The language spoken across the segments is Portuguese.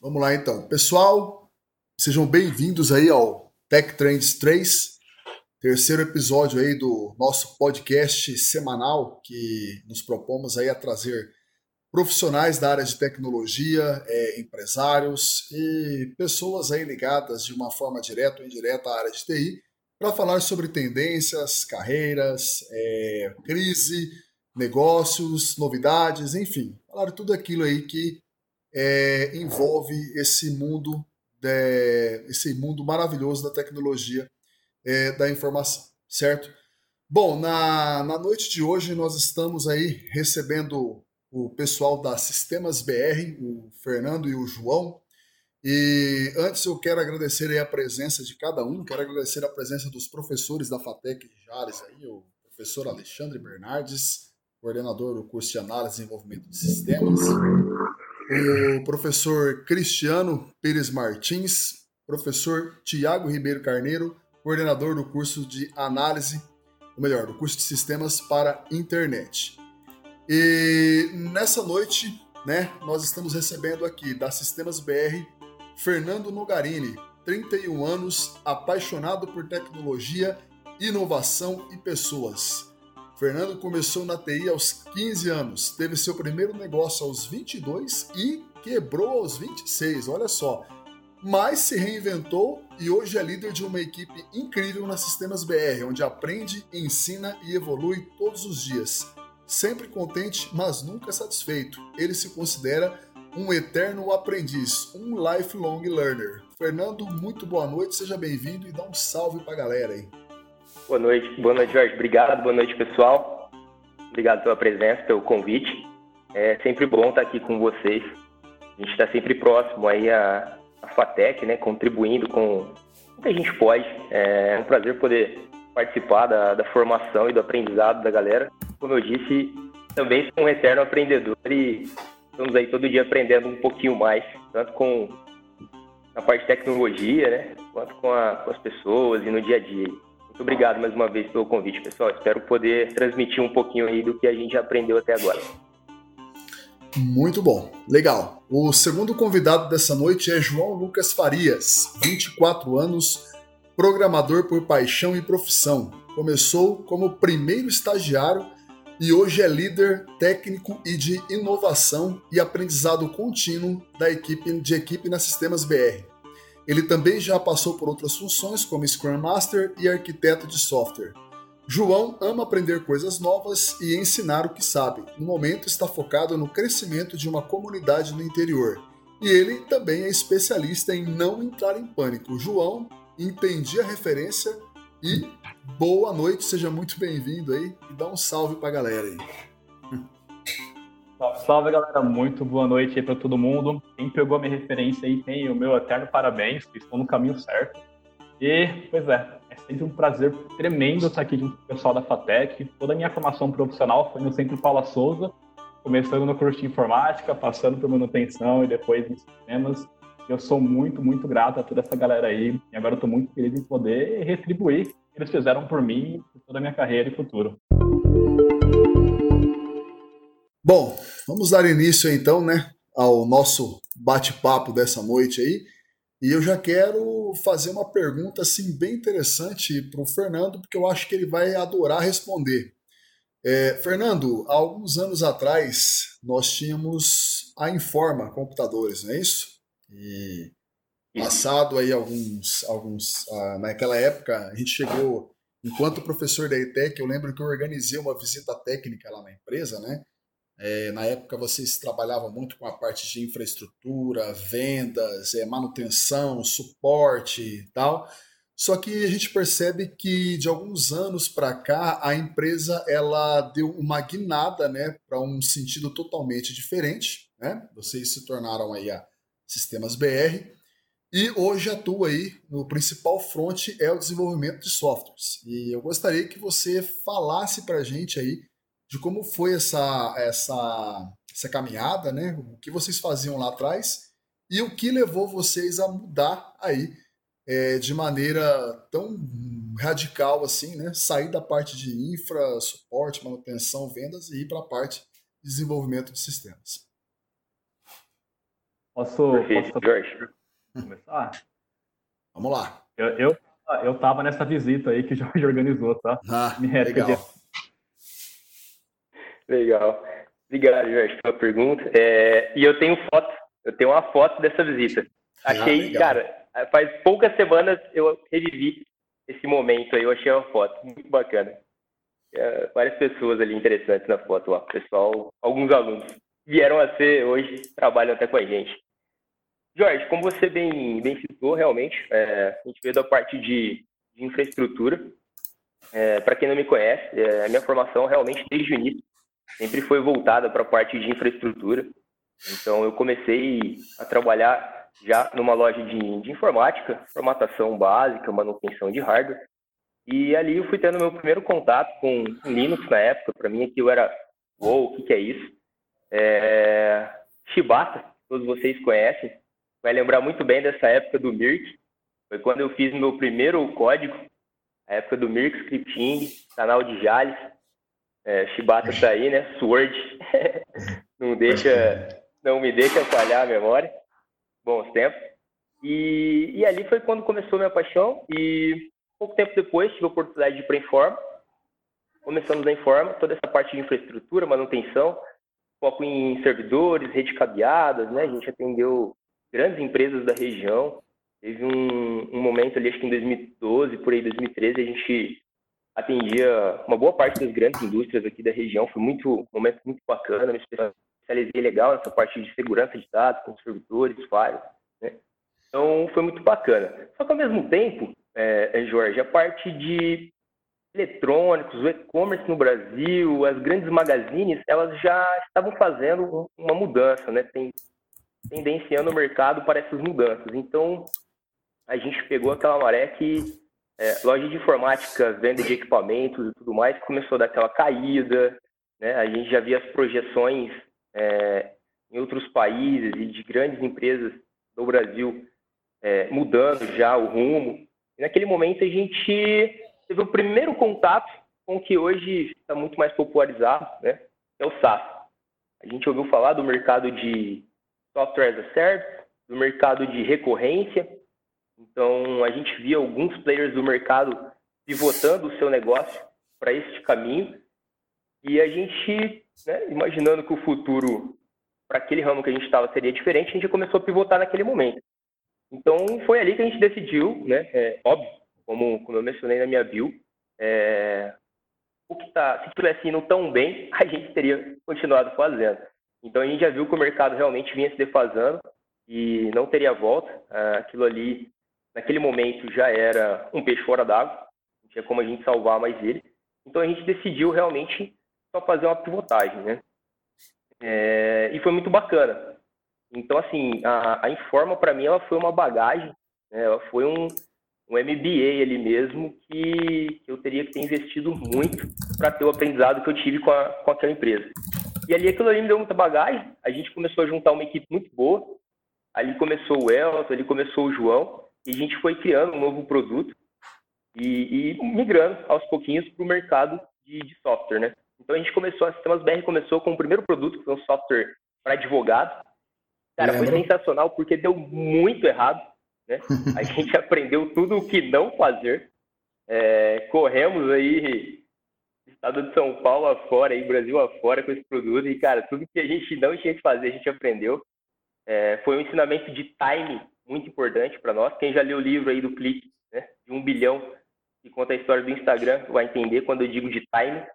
Vamos lá então. Pessoal, sejam bem-vindos aí ao Tech Trends 3, terceiro episódio aí do nosso podcast semanal que nos propomos aí a trazer profissionais da área de tecnologia, é, empresários e pessoas aí ligadas de uma forma direta ou indireta à área de TI para falar sobre tendências, carreiras, é, crise, negócios, novidades, enfim, falar tudo aquilo aí que é, envolve esse mundo, de, esse mundo maravilhoso da tecnologia é, da informação, certo? Bom, na, na noite de hoje nós estamos aí recebendo o pessoal da Sistemas BR, o Fernando e o João. E antes eu quero agradecer a presença de cada um, quero agradecer a presença dos professores da FATEC Jales, aí, o professor Alexandre Bernardes, coordenador do curso de Análise e Desenvolvimento de Sistemas, o professor Cristiano Pires Martins, professor Tiago Ribeiro Carneiro, coordenador do curso de Análise, ou melhor, do curso de Sistemas para Internet. E nessa noite, né, nós estamos recebendo aqui da Sistemas BR Fernando Nogarini, 31 anos, apaixonado por tecnologia, inovação e pessoas. Fernando começou na TI aos 15 anos, teve seu primeiro negócio aos 22 e quebrou aos 26, olha só. Mas se reinventou e hoje é líder de uma equipe incrível na Sistemas BR, onde aprende, ensina e evolui todos os dias. Sempre contente, mas nunca satisfeito. Ele se considera um eterno aprendiz, um lifelong learner. Fernando, muito boa noite, seja bem-vindo e dá um salve para a galera aí. Boa noite, boa noite, Jorge. Obrigado, boa noite, pessoal. Obrigado pela presença, pelo convite. É sempre bom estar aqui com vocês. A gente está sempre próximo aí à FATEC, né, contribuindo com o que a gente pode. É um prazer poder participar da, da formação e do aprendizado da galera. Como eu disse, também sou um eterno aprendedor e estamos aí todo dia aprendendo um pouquinho mais, tanto com a parte de tecnologia, né, quanto com, a, com as pessoas e no dia a dia. Muito obrigado mais uma vez pelo convite, pessoal. Espero poder transmitir um pouquinho aí do que a gente aprendeu até agora. Muito bom, legal. O segundo convidado dessa noite é João Lucas Farias, 24 anos, programador por paixão e profissão. Começou como primeiro estagiário e hoje é líder técnico e de inovação e aprendizado contínuo da equipe de equipe na Sistemas BR. Ele também já passou por outras funções, como Scrum Master e arquiteto de software. João ama aprender coisas novas e ensinar o que sabe. No momento está focado no crescimento de uma comunidade no interior. E ele também é especialista em não entrar em pânico. João, entendi a referência e boa noite, seja muito bem-vindo aí e dá um salve pra galera aí. Salve, galera. Muito boa noite aí para todo mundo. Quem pegou a minha referência aí tem o meu eterno parabéns, que estou no caminho certo. E, pois é, é sempre um prazer tremendo estar aqui junto com o pessoal da FATEC. Toda a minha formação profissional foi no Centro Paula Souza, começando no curso de informática, passando por manutenção e depois em sistemas. Eu sou muito, muito grato a toda essa galera aí. E agora eu estou muito feliz em poder retribuir eles fizeram por mim, por toda a minha carreira e futuro. Bom, vamos dar início então, né, ao nosso bate-papo dessa noite aí. E eu já quero fazer uma pergunta assim bem interessante para o Fernando, porque eu acho que ele vai adorar responder. É, Fernando, há alguns anos atrás nós tínhamos a Informa Computadores, não é isso? E passado aí alguns, alguns, ah, naquela época a gente chegou, enquanto professor da ETEC, eu lembro que eu organizei uma visita técnica lá na empresa, né? É, na época vocês trabalhavam muito com a parte de infraestrutura, vendas, é, manutenção, suporte e tal. Só que a gente percebe que de alguns anos para cá a empresa ela deu uma guinada, né, para um sentido totalmente diferente, né? Vocês se tornaram aí a Sistemas BR e hoje atua aí no principal front é o desenvolvimento de softwares. E eu gostaria que você falasse para a gente aí de como foi essa, essa, essa caminhada, né? O que vocês faziam lá atrás e o que levou vocês a mudar aí é, de maneira tão radical assim, né? Sair da parte de infra, suporte, manutenção, vendas e ir para a parte de desenvolvimento de sistemas. Posso, posso começar? Vamos lá. Eu, eu, eu tava nessa visita aí que o Jorge organizou, tá? Ah, Me legal. Legal. Obrigado, Jorge, pela pergunta. É, e eu tenho foto, eu tenho uma foto dessa visita. Ah, Achei, ah, cara, faz poucas semanas eu revivi esse momento aí, eu achei uma foto muito bacana. É, várias pessoas ali interessantes na foto lá. Pessoal, alguns alunos vieram a ser hoje, trabalham até com a gente. Jorge, como você bem, bem citou, realmente, é, a gente veio da parte de, de infraestrutura. É, para quem não me conhece, é, a minha formação realmente desde o início sempre foi voltada para a parte de infraestrutura. Então, eu comecei a trabalhar já numa loja de, de informática, formatação básica, manutenção de hardware. E ali eu fui tendo meu primeiro contato com Linux na época. Para mim, aquilo era, uou, o que, que é isso? É... Shibata, todos vocês conhecem, vai lembrar muito bem dessa época do Mirk. Foi quando eu fiz meu primeiro código, a época do Mirk Scripting, canal de Jales. É, Shibata tá aí, né? Sword. não deixa, não me deixa falhar a memória. Bons tempos. E, e ali foi quando começou minha paixão. E pouco tempo depois tive a oportunidade de ir para Informa. Começamos a Informa, toda essa parte de infraestrutura, manutenção, foco em servidores, rede cabeadas, né? A gente atendeu grandes empresas da região. Teve um, um momento ali, acho que em 2012, por aí 2013, a gente atendia uma boa parte das grandes indústrias aqui da região. Foi muito, um momento muito bacana, me especializei legal nessa parte de segurança de dados, com servidores, né? Então, foi muito bacana. Só que, ao mesmo tempo, é Jorge, a parte de eletrônicos, o e-commerce no Brasil, as grandes magazines, elas já estavam fazendo uma mudança, né? Tem, tendenciando o mercado para essas mudanças. Então, a gente pegou aquela maré que é, loja de informática, venda de equipamentos e tudo mais, começou a dar aquela caída, né? A gente já via as projeções é, em outros países e de grandes empresas do Brasil é, mudando já o rumo. E naquele momento a gente teve o primeiro contato com o que hoje está muito mais popularizado, né? É o SaaS. A gente ouviu falar do mercado de software as a service, do mercado de recorrência. Então, a gente via alguns players do mercado pivotando o seu negócio para este caminho. E a gente, né, imaginando que o futuro para aquele ramo que a gente estava seria diferente, a gente começou a pivotar naquele momento. Então, foi ali que a gente decidiu, né, é, óbvio, como, como eu mencionei na minha bio, é, o que tá, se estivesse indo tão bem, a gente teria continuado fazendo. Então a gente já viu que o mercado realmente vinha se defasando e não teria volta. Ah, aquilo ali, naquele momento, já era um peixe fora d'água, não tinha como a gente salvar mais ele. Então a gente decidiu realmente só fazer uma pivotagem, né? É, e foi muito bacana. Então, assim, a, a Informa, para mim, ela foi uma bagagem, né? ela foi um, um MBA ali mesmo que, que eu teria que ter investido muito para ter o aprendizado que eu tive com, a, com aquela empresa. E ali aquilo ali me deu muita bagagem. A gente começou a juntar uma equipe muito boa. Ali começou o Elton, ali começou o João. E a gente foi criando um novo produto e, e migrando aos pouquinhos para o mercado de, de, software, né? Então a gente começou, a Sistemas BR começou com o primeiro produto, que foi um software para advogado. Cara, foi sensacional porque deu muito errado, né? A gente aprendeu tudo o que não fazer. É, corremos aí estado de São Paulo afora, aí, Brasil afora com esse produto. E, cara, tudo que a gente não tinha que fazer, a gente aprendeu. É, foi um ensinamento de time muito importante para nós. Quem já leu o livro aí do Clique, né, de um bilhão, que conta a história do Instagram, vai entender quando eu digo de time.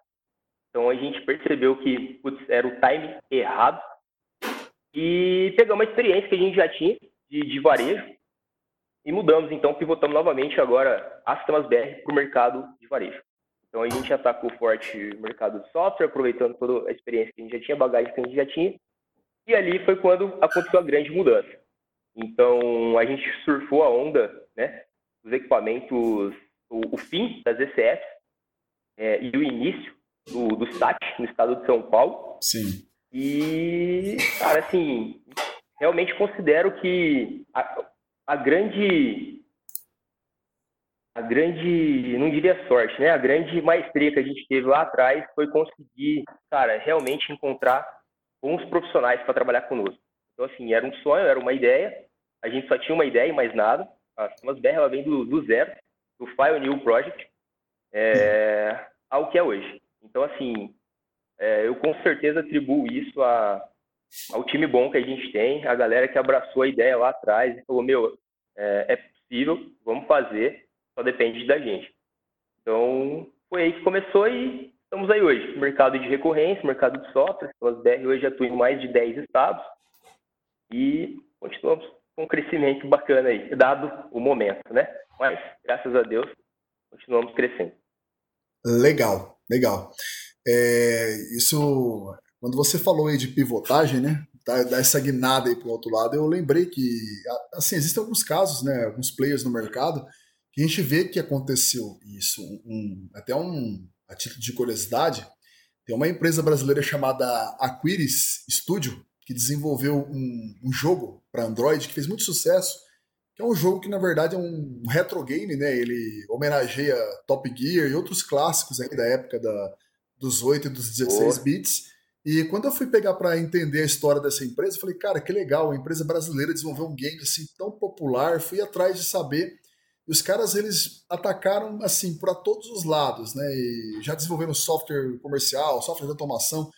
Então, a gente percebeu que putz, era o time errado. E pegamos uma experiência que a gente já tinha de, de varejo e mudamos, então, pivotamos novamente agora as sistemas BR para o mercado de varejo. Então a gente atacou forte o mercado de software, aproveitando toda a experiência que a gente já tinha, a bagagem que a gente já tinha. E ali foi quando aconteceu a grande mudança. Então a gente surfou a onda, né, dos equipamentos, o, o fim das ECS é, e o início do, do SAT no estado de São Paulo. Sim. E, cara, assim, realmente considero que a, a grande a grande, não diria sorte, né? A grande maestria que a gente teve lá atrás foi conseguir, cara, realmente encontrar bons profissionais para trabalhar conosco. Então, assim, era um sonho, era uma ideia. A gente só tinha uma ideia e mais nada. A Sistemas BR, ela vem do, do zero, do New Project, é, ao que é hoje. Então, assim, é, eu com certeza atribuo isso a, ao time bom que a gente tem, a galera que abraçou a ideia lá atrás e falou, meu, é, é possível, vamos fazer, só depende da gente. Então, foi aí que começou e estamos aí hoje. Mercado de recorrência, mercado de software, as BR hoje atuam em mais de 10 estados e continuamos com um crescimento bacana aí, dado o momento, né? Mas, graças a Deus, continuamos crescendo. Legal, legal. É, isso, quando você falou aí de pivotagem, né? Dar essa guinada aí para o outro lado, eu lembrei que, assim, existem alguns casos, né? Alguns players no mercado que a gente vê que aconteceu isso. Um, até um, a título de curiosidade, tem uma empresa brasileira chamada Aquiris Studio que desenvolveu um, um jogo para Android que fez muito sucesso, que é um jogo que na verdade é um retro game, né? Ele homenageia Top Gear e outros clássicos aí da época da, dos 8 e dos 16 bits. E quando eu fui pegar para entender a história dessa empresa, eu falei, cara, que legal, a empresa brasileira desenvolveu um game assim tão popular. Fui atrás de saber. E os caras eles atacaram assim para todos os lados, né? E já desenvolveram software comercial, software de automação.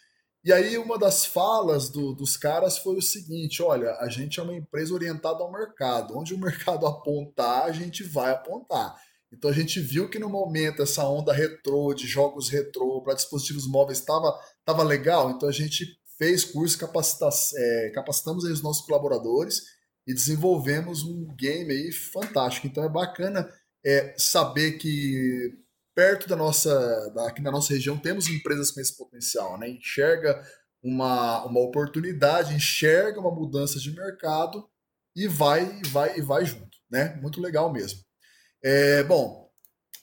E aí uma das falas do, dos caras foi o seguinte: olha, a gente é uma empresa orientada ao mercado. Onde o mercado apontar, a gente vai apontar. Então a gente viu que no momento essa onda retrô, de jogos retrô para dispositivos móveis estava tava legal, então a gente fez curso, capacita, é, capacitamos os nossos colaboradores e desenvolvemos um game aí fantástico. Então é bacana é, saber que perto da nossa, aqui na nossa região temos empresas com esse potencial, né? Enxerga uma, uma oportunidade, enxerga uma mudança de mercado e vai, vai e vai junto, né? Muito legal mesmo. É, bom,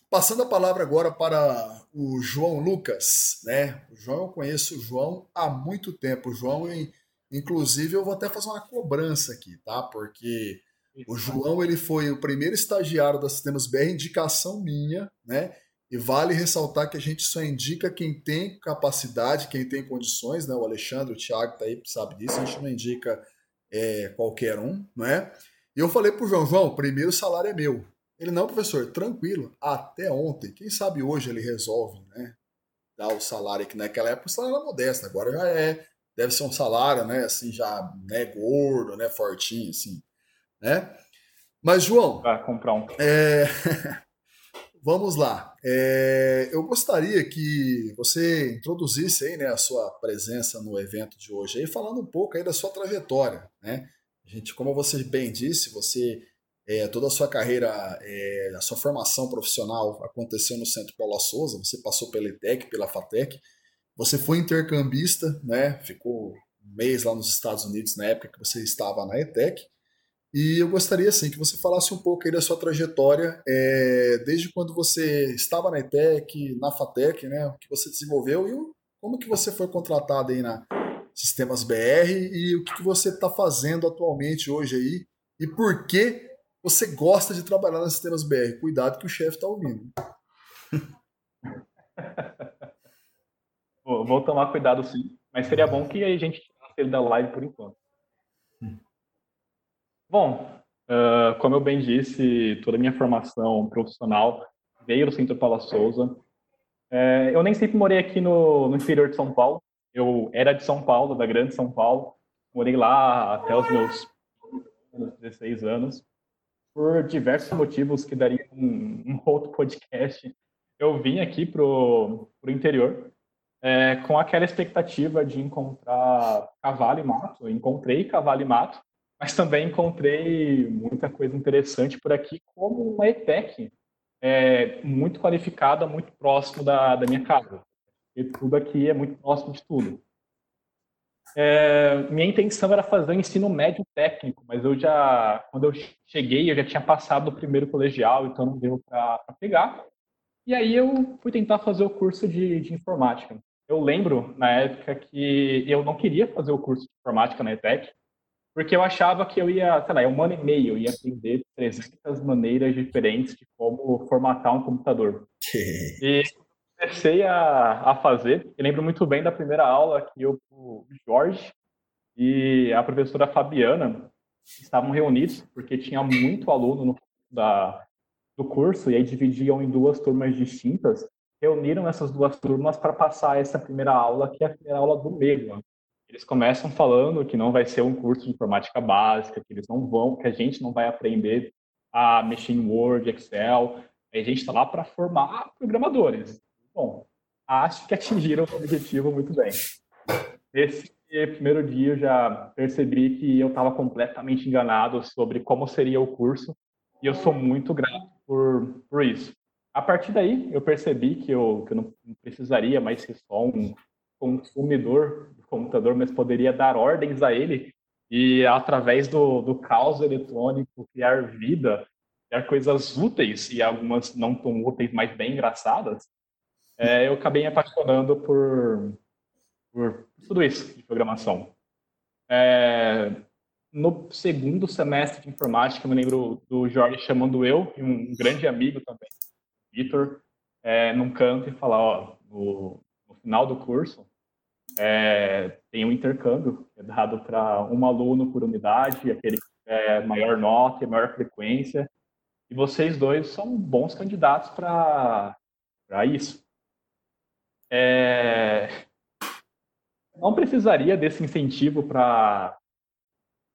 passando a palavra agora para o João Lucas, né? O João, eu conheço o João há muito tempo. O João, inclusive, eu vou até fazer uma cobrança aqui, tá? Porque o João ele foi o primeiro estagiário da Sistemas BR, indicação minha, né? E vale ressaltar que a gente só indica quem tem capacidade, quem tem condições, né? O Alexandre, o Thiago tá aí, sabe disso, a gente não indica é, qualquer um, né? E eu falei pro João, João, primeiro salário é meu. Ele, não, professor, tranquilo, até ontem. Quem sabe hoje ele resolve, né? Dar o salário que naquela época o salário era modesto, agora já é. Deve ser um salário, né? Assim, já né, gordo, né? Fortinho, assim, né? Mas, João. Vai comprar um. É... Vamos lá. É... Eu gostaria que você introduzisse aí, né, a sua presença no evento de hoje, aí, falando um pouco aí da sua trajetória, né? A gente, como você bem disse, você é, toda a sua carreira, é, a sua formação profissional aconteceu no Centro Paula Souza, você passou pela ETEC, pela FATEC, você foi intercambista, né? Ficou um mês lá nos Estados Unidos na época que você estava na ETEC. E eu gostaria, assim, que você falasse um pouco aí da sua trajetória, é, desde quando você estava na ETEC, na FATEC, né? O que você desenvolveu e como que você foi contratado aí na Sistemas BR e o que, que você está fazendo atualmente hoje aí e por que você gosta de trabalhar nas sistemas BR. Cuidado que o chefe está ouvindo. Vou tomar cuidado sim, mas seria bom que a gente tirasse ele da live por enquanto. Bom, uh, como eu bem disse, toda a minha formação profissional veio do Centro Paula Souza. É, eu nem sempre morei aqui no, no interior de São Paulo. Eu era de São Paulo, da grande São Paulo. Morei lá até os meus 16 anos por diversos motivos que daria um, um outro podcast, eu vim aqui pro, pro interior é, com aquela expectativa de encontrar cavalo e mato. Eu encontrei cavalo e mato, mas também encontrei muita coisa interessante por aqui, como uma ETEC é, muito qualificada, muito próximo da, da minha casa. E tudo aqui é muito próximo de tudo. É, minha intenção era fazer o ensino médio técnico, mas eu já, quando eu cheguei, eu já tinha passado o primeiro colegial, então não deu para pegar. E aí eu fui tentar fazer o curso de, de, informática. Eu lembro, na época, que eu não queria fazer o curso de informática na ETEC, porque eu achava que eu ia, sei lá, um ano e meio, eu ia aprender 300 maneiras diferentes de como formatar um computador. e comecei a, a fazer, eu lembro muito bem da primeira aula que eu, o Jorge e a professora Fabiana estavam reunidos, porque tinha muito aluno no, da, do curso, e aí dividiam em duas turmas distintas, reuniram essas duas turmas para passar essa primeira aula, que é a primeira aula do meio. Eles começam falando que não vai ser um curso de informática básica, que eles não vão, que a gente não vai aprender a mexer em Word, Excel. A gente está lá para formar programadores. Bom, acho que atingiram o objetivo muito bem. Nesse primeiro dia eu já percebi que eu estava completamente enganado sobre como seria o curso e eu sou muito grato por, por isso. A partir daí, eu percebi que eu, que eu não precisaria mais ser só um consumidor do computador, mas poderia dar ordens a ele e, através do, do caos eletrônico, criar vida, criar coisas úteis e algumas não tão úteis, mas bem engraçadas. É, eu acabei me apaixonando por, por tudo isso de programação. É, no segundo semestre de informática, eu me lembro do Jorge chamando eu e um grande amigo também, Vitor, é, num canto e falar, ó, no, no final do curso, é, tem um intercâmbio é dado para um aluno por unidade, aquele que maior nota e maior frequência, e vocês dois são bons candidatos para isso. É, não precisaria desse incentivo para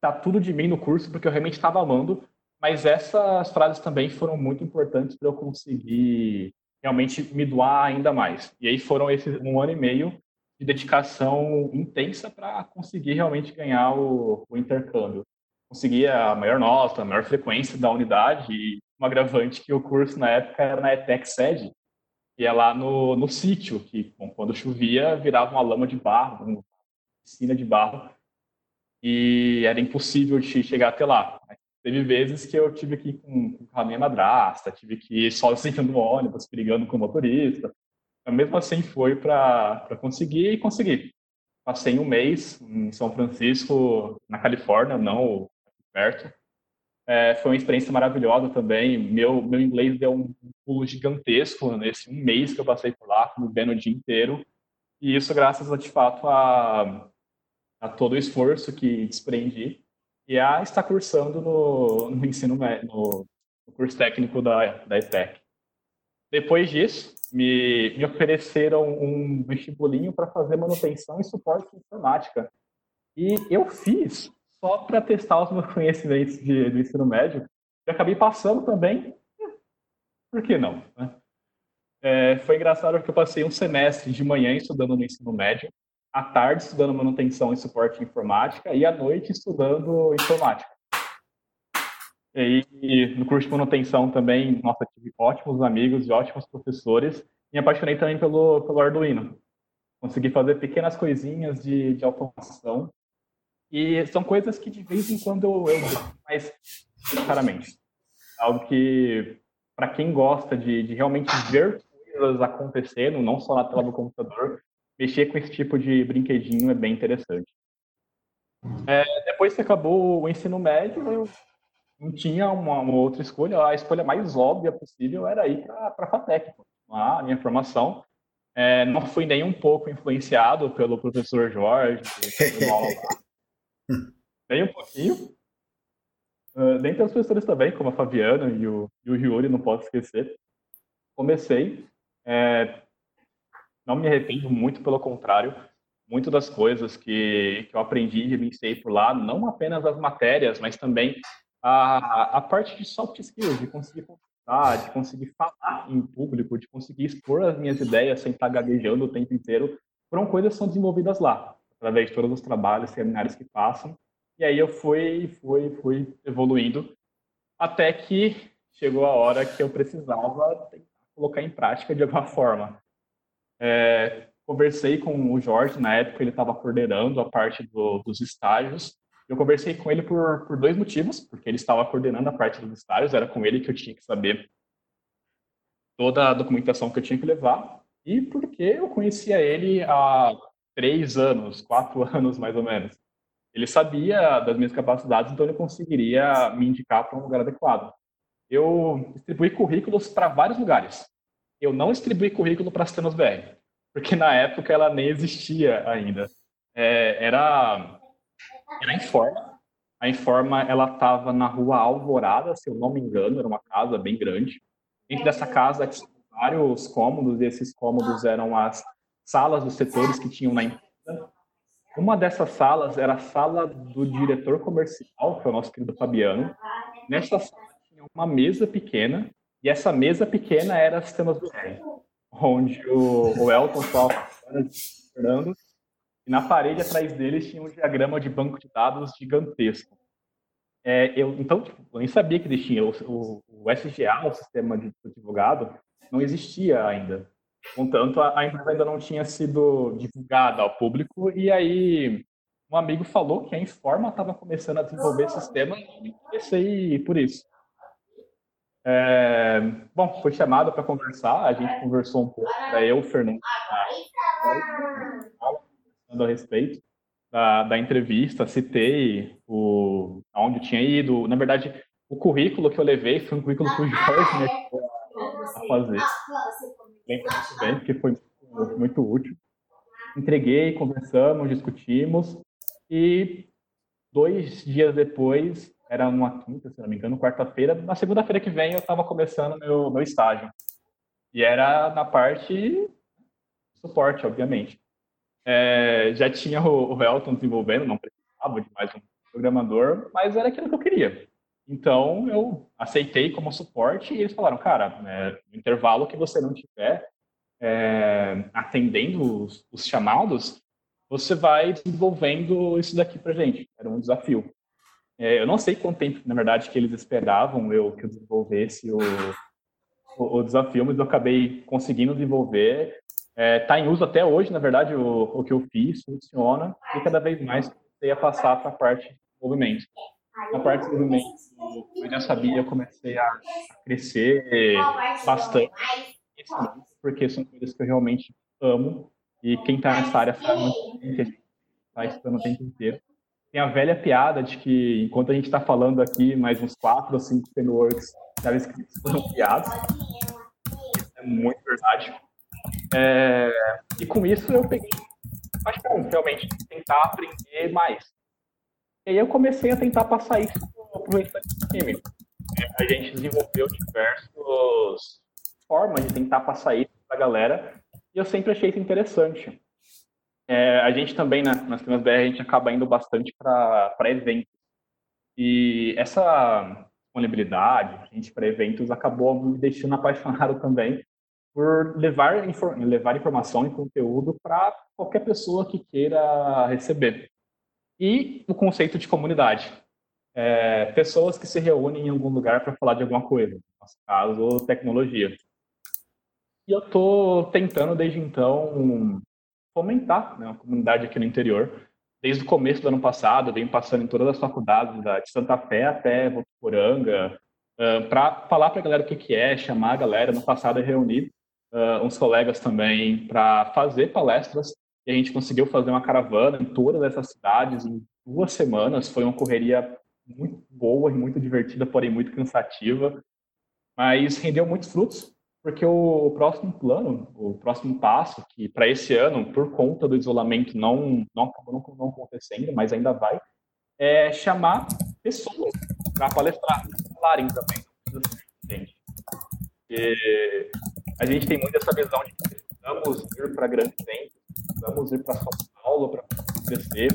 dar tudo de mim no curso, porque eu realmente estava amando, mas essas frases também foram muito importantes para eu conseguir realmente me doar ainda mais. E aí foram esses um ano e meio de dedicação intensa para conseguir realmente ganhar o, o, intercâmbio. Conseguir a maior nota, a maior frequência da unidade e um agravante que o curso na época era na ETEC sede, que é lá no, no sítio, que bom, quando chovia virava uma lama de barro, uma piscina de barro, e era impossível de chegar até lá. Teve vezes que eu tive que ir com, com a minha madrasta, tive que ir sozinho no ônibus, brigando com o motorista, mesmo assim foi para conseguir e conseguir. Passei um mês em São Francisco, na Califórnia, não perto. É, foi uma experiência maravilhosa também. Meu, meu inglês deu um pulo gigantesco nesse um mês que eu passei por lá, vivendo o dia inteiro. E isso graças, de fato, a, a todo o esforço que desprendi e a estar cursando no, no ensino no, no curso técnico da, da ETEC. Depois disso, me, me ofereceram um vestibulinho para fazer manutenção e suporte de informática. E eu fiz só para testar os meus conhecimentos de, do ensino médio. E acabei passando também. Por que não? Né? É, foi engraçado porque eu passei um semestre de manhã estudando no ensino médio, à tarde estudando manutenção e suporte de informática e à noite estudando informática. E no curso de manutenção também, nossa, tive ótimos amigos e ótimos professores. Me apaixonei também pelo, pelo Arduino. Consegui fazer pequenas coisinhas de, de automação. E são coisas que de vez em quando eu, eu mais claramente. Algo que, para quem gosta de, de realmente ver coisas acontecendo, não só na tela do computador, mexer com esse tipo de brinquedinho é bem interessante. É, depois que acabou o ensino médio, eu não tinha uma, uma, outra escolha. A escolha mais óbvia possível era ir para a FATEC. A minha formação é, não fui nem um pouco influenciado pelo professor Jorge, nem um pouquinho. Uh, pelos professores também, como a Fabiana e o, e o Yuri, não posso esquecer. Comecei, é, não me arrependo muito, pelo contrário, muito das coisas que, que eu aprendi e vivenciei por lá, não apenas as matérias, mas também a, a parte de soft skills, de conseguir conversar, de conseguir falar em público, de conseguir expor as minhas ideias sem estar gaguejando o tempo inteiro, foram coisas que são desenvolvidas lá, através de todos os trabalhos, seminários que passam. E aí eu fui, fui, fui evoluindo até que chegou a hora que eu precisava colocar em prática de alguma forma. É, conversei com o Jorge, na época ele estava coordenando a parte do, dos estágios, eu conversei com ele por, por dois motivos, porque ele estava coordenando a parte dos estágios, era com ele que eu tinha que saber toda a documentação que eu tinha que levar, e porque eu conhecia ele há três anos, quatro anos mais ou menos. Ele sabia das minhas capacidades, então ele conseguiria me indicar para um lugar adequado. Eu distribuí currículos para vários lugares. Eu não distribuí currículo para a Sistemas BR, porque na época ela nem existia ainda. É, era, era Informa. A Informa ela estava na rua Alvorada, se eu não me engano, era uma casa bem grande. Dentro dessa casa tinha vários cômodos, e esses cômodos eram as salas dos setores que tinham na empresa. Uma dessas salas era a sala do diretor comercial, que é o nosso querido Fabiano. Nessa sala tinha uma mesa pequena, e essa mesa pequena era Sistemas BR, onde o, o Elton estava falando, e na parede atrás deles tinha um diagrama de banco de dados gigantesco. É, eu, então, tipo, eu nem sabia que eles tinham. O, o, SGA, o sistema de advogado, não existia ainda. Contanto, a, a empresa ainda não tinha sido divulgada ao público, e aí um amigo falou que a Informa estava começando a desenvolver sistema e comecei por isso. É, bom, foi chamado para conversar, a gente conversou um pouco, para eu, Fernando, a respeito da, da entrevista, citei o, onde tinha ido. Na verdade, o currículo que eu levei foi um currículo que o Jorge me a fazer. Muito bem, porque foi muito útil. Entreguei, conversamos, discutimos e dois dias depois, era uma quinta, se não me engano, quarta-feira, na segunda-feira que vem eu estava começando meu, meu estágio. E era na parte suporte, obviamente. É, já tinha o, o Elton desenvolvendo, não precisava de mais um programador, mas era aquilo que eu queria. Então eu aceitei como suporte e eles falaram, cara, é, no intervalo que você não tiver é, atendendo os, os, chamados, você vai desenvolvendo isso daqui para gente. Era um desafio. É, eu não sei quanto tempo, na verdade, que eles esperavam eu que eu desenvolvesse o, o, o desafio, mas eu acabei conseguindo desenvolver Está é, tá em uso até hoje, na verdade, o, o que eu fiz funciona e cada vez mais comecei a passar para a parte de desenvolvimento. Na parte de desenvolvimento, eu já sabia, eu comecei a crescer bastante, porque são coisas que eu realmente amo e quem está nessa área sabe muito bem que a gente está estudando o tempo inteiro. Tem a velha piada de que, enquanto a gente está falando aqui, mais uns quatro ou cinco frameworks escritos foram criados. É muito verdade é, e com isso eu peguei, acho que realmente tentar aprender mais. E aí eu comecei a tentar passar isso para o restante do time. É, a gente desenvolveu diversas formas de tentar passar isso para a galera e eu sempre achei isso interessante. É, a gente também, na, nas Temas BR, a gente acaba indo bastante para eventos. E essa disponibilidade, gente para eventos, acabou me deixando apaixonado também por levar, levar informação e conteúdo para qualquer pessoa que queira receber. E o conceito de comunidade. É, pessoas que se reúnem em algum lugar para falar de alguma coisa, no nosso caso, tecnologia. E eu estou tentando, desde então, fomentar né, a comunidade aqui no interior. Desde o começo do ano passado, venho passando em todas as faculdades, de Santa Fé até Votuporanga, uh, para falar para a galera o que, que é, chamar a galera. No passado, eu reuni uh, uns colegas também para fazer palestras e a gente conseguiu fazer uma caravana em todas essas cidades em duas semanas. Foi uma correria muito boa e muito divertida, porém muito cansativa, mas rendeu muitos frutos porque o próximo plano, o próximo passo, que para esse ano, por conta do isolamento, não não não, não acontecendo, mas ainda vai, é chamar pessoas para palestrar, falarem também. E a gente tem muito essa visão de que precisamos ir para grandes centros, precisamos ir para São Paulo para crescer,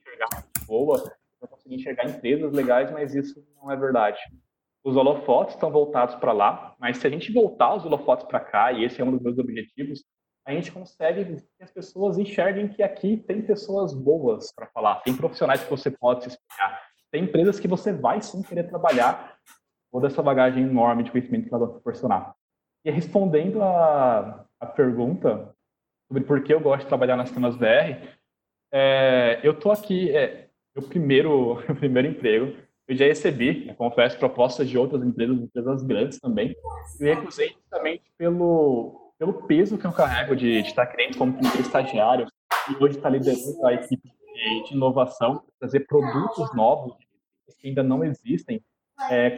enxergar boa, para conseguir enxergar empresas legais, mas isso não é verdade. Os holofotes estão voltados para lá, mas se a gente voltar os holofotes para cá, e esse é um dos meus objetivos, a gente consegue que as pessoas enxerguem que aqui tem pessoas boas para falar, tem profissionais que você pode se explicar, tem empresas que você vai sim querer trabalhar toda essa bagagem enorme de conhecimento que ela vai proporcionar. E respondendo a, a pergunta sobre por que eu gosto de trabalhar nas temas BR, é, eu estou aqui, é, meu primeiro, meu primeiro emprego, eu já recebi, né, confesso, propostas de outras empresas, empresas grandes também, e recusei justamente pelo, pelo peso que eu carrego de, de estar querendo como estagiário e hoje estar liderando a equipe de de inovação, trazer produtos novos que ainda não existem, é,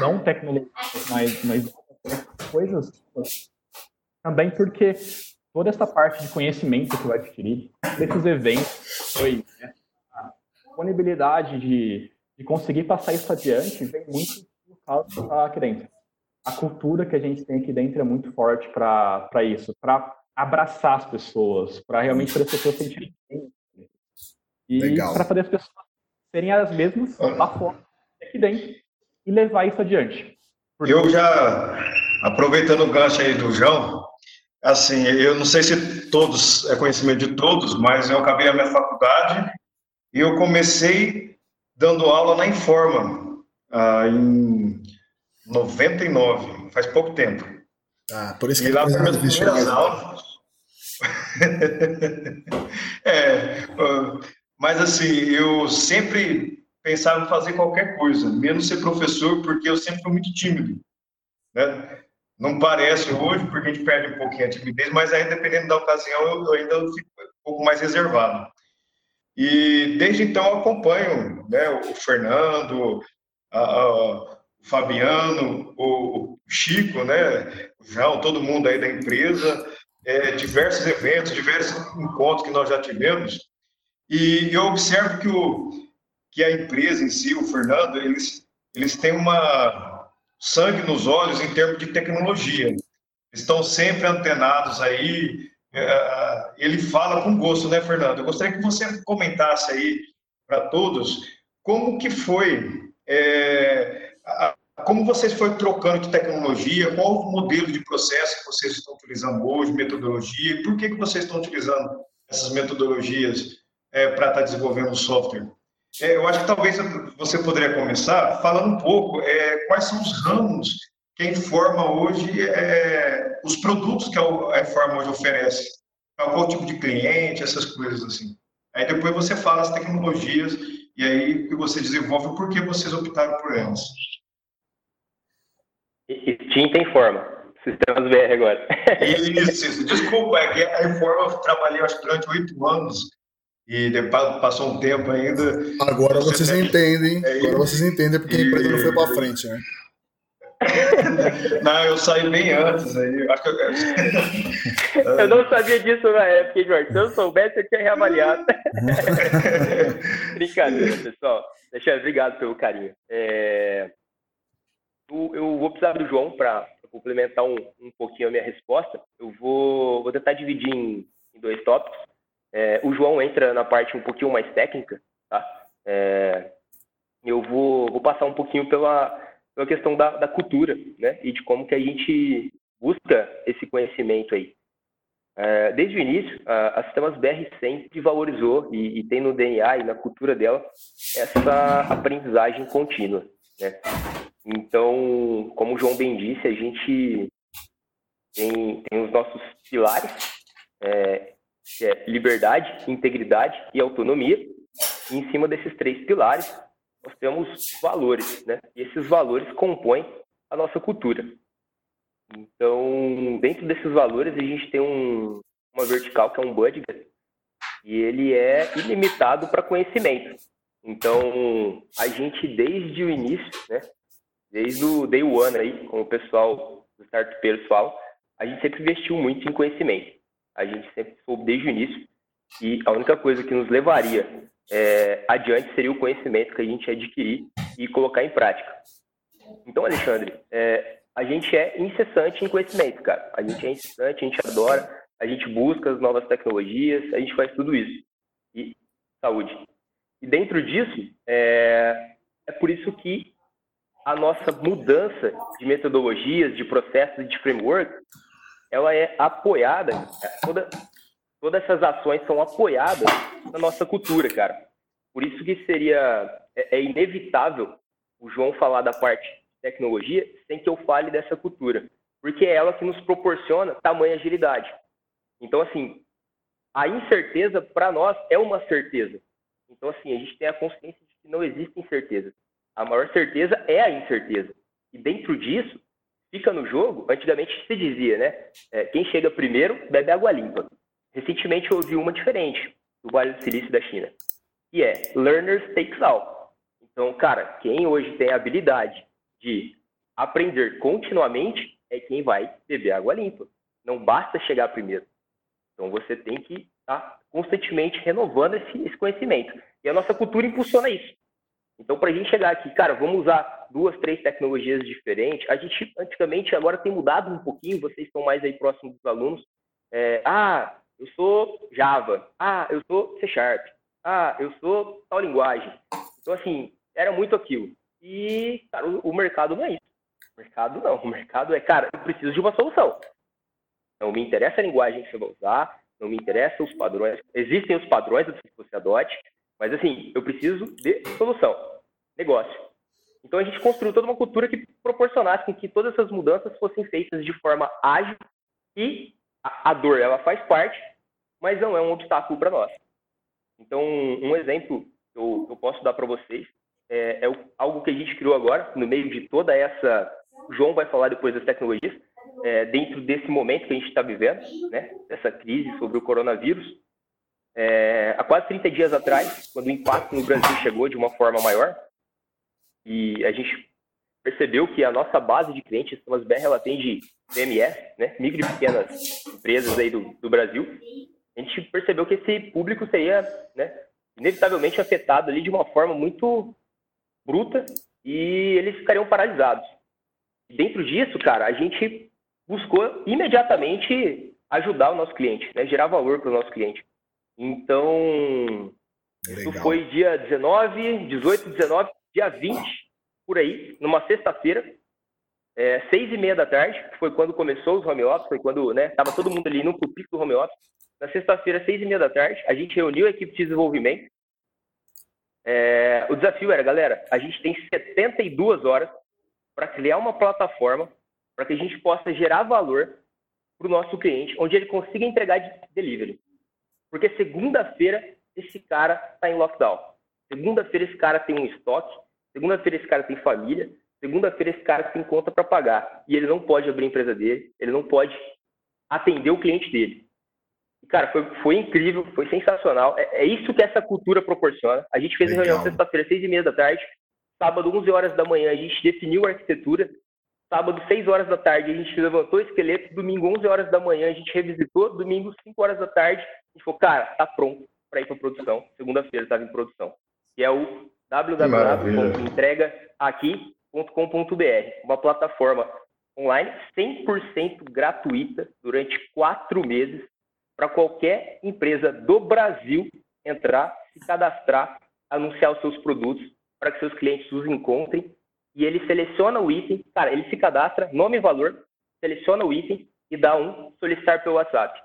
não tecnologias, mas, mas coisas também porque toda essa parte de conhecimento que eu adquiri desses eventos foi né, a disponibilidade de, de conseguir passar isso adiante vem muito por causa aqui dentro. A cultura que a gente tem aqui dentro é muito forte para isso, para abraçar as pessoas, para realmente fazer as pessoas sentirem bem. E para fazer as pessoas serem as mesmas lá fora, aqui dentro, e levar isso adiante. Porque... Eu já, aproveitando o gancho aí do João, assim, eu não sei se todos, é conhecimento de todos, mas eu acabei a minha faculdade e eu comecei dando aula na Informa, ah, em 99, faz pouco tempo. Ah, por isso que e lá para as primeiras aulas, é, mas assim, eu sempre pensava em fazer qualquer coisa, menos ser professor, porque eu sempre fui muito tímido. Né? Não parece hoje, porque a gente perde um pouquinho a timidez, mas aí, dependendo da ocasião, eu, eu ainda fico um pouco mais reservado. E desde então acompanho né, o Fernando, a, a, o Fabiano, o, o Chico, né, o João, todo mundo aí da empresa, é, diversos eventos, diversos encontros que nós já tivemos, e eu observo que, o, que a empresa em si, o Fernando, eles, eles têm uma sangue nos olhos em termos de tecnologia. Estão sempre antenados aí. É, ele fala com gosto, né, Fernando? Eu gostaria que você comentasse aí para todos como que foi é, a, como vocês foram trocando de tecnologia? Qual o modelo de processo que vocês estão utilizando hoje, metodologia? E por que, que vocês estão utilizando essas metodologias é, para estar tá desenvolvendo o software? É, eu acho que talvez você poderia começar falando um pouco é, quais são os ramos que a Informa hoje, é, os produtos que a Informa hoje oferece. Qual tipo de cliente, essas coisas assim. Aí depois você fala as tecnologias e aí que você desenvolve por que vocês optaram por elas. Steam tem forma. Sistemas BR agora. Isso, isso. Desculpa, é que a reforma eu trabalhei acho, durante oito anos e depois passou um tempo ainda. Agora vocês tem... entendem, é, agora vocês entendem porque a empresa não foi para frente, né? Não, eu saí bem antes aí. Acho que eu... eu não sabia disso na época, Jorge. Se eu soubesse, eu tinha reavaliado. Brincadeira, pessoal. Deixa obrigado pelo carinho. É eu vou precisar do João para complementar um, um pouquinho a minha resposta. Eu vou, vou tentar dividir em, em dois tópicos. É, o João entra na parte um pouquinho mais técnica, tá? É, eu vou, vou passar um pouquinho pela, pela questão da, da cultura, né? E de como que a gente busca esse conhecimento aí. É, desde o início, a, a Sistemas BR sempre valorizou e, e, tem no DNA e na cultura dela essa aprendizagem contínua. Né? Então, como o João bem disse, a gente tem, tem os nossos pilares, é, que é liberdade, integridade e autonomia. E em cima desses três pilares, nós temos valores, né? E esses valores compõem a nossa cultura. Então, dentro desses valores, a gente tem um, uma vertical que é um budget, e ele é ilimitado para conhecimento. Então, a gente, desde o início, né, desde o day one aí, como o pessoal do startupeiros falam, a gente sempre investiu muito em conhecimento. A gente sempre soube desde o início e a única coisa que nos levaria é, adiante seria o conhecimento que a gente adquirir e colocar em prática. Então, Alexandre, é, a gente é incessante em conhecimento, cara. A gente é incessante, a gente adora, a gente busca as novas tecnologias, a gente faz tudo isso. E saúde. E dentro disso, é, é por isso que a nossa mudança de metodologias, de processos de framework, ela é apoiada, toda, todas essas ações são apoiadas na nossa cultura, cara. Por isso que seria, é, é inevitável o João falar da parte de tecnologia sem que eu fale dessa cultura, porque é ela que nos proporciona tamanha agilidade. Então, assim, a incerteza para nós é uma certeza. Então, assim, a gente tem a consciência de que não existe incerteza. A maior certeza é a incerteza. E dentro disso, fica no jogo, antigamente se dizia, né? É, quem chega primeiro bebe água limpa. Recentemente eu ouvi uma diferente. do Vale do Silício da China, que é Learners Takes All. Então, cara, quem hoje tem a habilidade de aprender continuamente é quem vai beber água limpa. Não basta chegar primeiro. Então, você tem que estar tá constantemente renovando esse, esse conhecimento. E a nossa cultura impulsiona isso. Então, para a gente chegar aqui, cara, vamos usar duas, três tecnologias diferentes. A gente, antigamente, agora tem mudado um pouquinho, vocês estão mais aí próximos dos alunos. É, ah, eu sou Java. Ah, eu sou C Sharp. Ah, eu sou tal linguagem. Então, assim, era muito aquilo. E, cara, o, mercado não é isso. O mercado não. O mercado é, cara, eu preciso de uma solução. Não me interessa a linguagem que você vai usar, não me interessa os padrões. Existem os padrões que você adote, mas assim, eu preciso de solução, negócio. Então a gente construiu toda uma cultura que proporcionasse que todas essas mudanças fossem feitas de forma ágil e a, dor ela faz parte, mas não é um obstáculo para nós. Então um exemplo que eu, eu posso dar para vocês é, é, algo que a gente criou agora no meio de toda essa. O João vai falar depois das tecnologias é, dentro desse momento que a gente está vivendo, né? Essa crise sobre o coronavírus. É, há quase 30 dias atrás, quando o impacto no Brasil chegou de uma forma maior, e a gente percebeu que a nossa base de clientes, a BR, ela atende PMS, né, micro e pequenas empresas aí do, do Brasil, a gente percebeu que esse público seria né, inevitavelmente afetado ali de uma forma muito bruta e eles ficariam paralisados. Dentro disso, cara, a gente buscou imediatamente ajudar o nosso cliente, né, gerar valor para o nosso cliente. Então, Legal. isso foi dia 19, 18, 19, dia 20, por aí, numa sexta-feira, é, seis e meia da tarde, que foi quando começou os home office, foi quando né, tava todo mundo ali no pico do home office. Na sexta-feira, seis e meia da tarde, a gente reuniu a equipe de desenvolvimento. É, o desafio era, galera, a gente tem 72 horas para criar uma plataforma para que a gente possa gerar valor para o nosso cliente, onde ele consiga entregar de delivery. Porque segunda-feira esse cara está em lockdown. Segunda-feira esse cara tem um estoque. Segunda-feira esse cara tem família. Segunda-feira esse cara tem conta para pagar. E ele não pode abrir a empresa dele. Ele não pode atender o cliente dele. E, cara, foi, foi incrível, foi sensacional. É, é, isso que essa cultura proporciona. A gente fez Legal. a reunião sexta-feira, seis e meia da tarde. Sábado, 11 horas da manhã, a gente definiu a arquitetura. Sábado, 6 horas da tarde, a gente levantou o esqueleto. Domingo, 11 horas da manhã, a gente revisitou. Domingo, 5 horas da tarde, gente falou, cara, tá pronto para ir para produção. Segunda-feira estava em produção. Que é o www.entregaaqui.com.br, uma plataforma online 100% gratuita durante quatro meses para qualquer empresa do Brasil entrar, se cadastrar, anunciar os seus produtos para que seus clientes os encontrem. E ele seleciona o item, cara, ele se cadastra, nome e valor, seleciona o item e dá um solicitar pelo WhatsApp.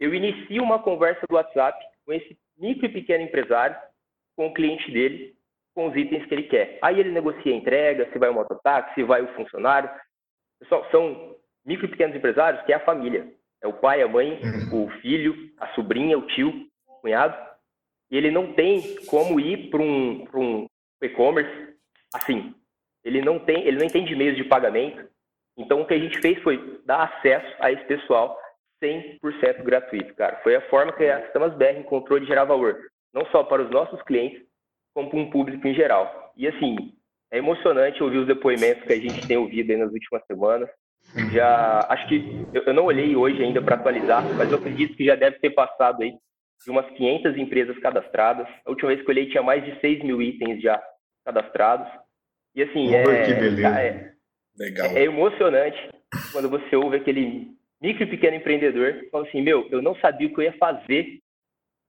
Eu inicio uma conversa do WhatsApp com esse micro e pequeno empresário, com o cliente dele, com os itens que ele quer. Aí ele negocia a entrega, se vai o mototáxi, se vai o funcionário. Pessoal, são micro e pequenos empresários que é a família. É o pai, a mãe, uhum. o filho, a sobrinha, o tio, o cunhado. E ele não tem como ir para um, um e-commerce assim. Ele não tem, ele não entende meios de pagamento. Então o que a gente fez foi dar acesso a esse pessoal 100% gratuito, cara. Foi a forma que a Sistemas BR encontrou de gerar valor, não só para os nossos clientes, como para um público em geral. E assim, é emocionante ouvir os depoimentos que a gente tem ouvido nas últimas semanas. Já acho que eu, não olhei hoje ainda para atualizar, mas eu acredito que já deve ter passado aí de umas 500 empresas cadastradas. A última vez que eu olhei tinha mais de 6 mil itens já cadastrados. E assim, é, é, é, é emocionante quando você ouve aquele micro e pequeno empreendedor, fala assim, meu, eu não sabia o que eu ia fazer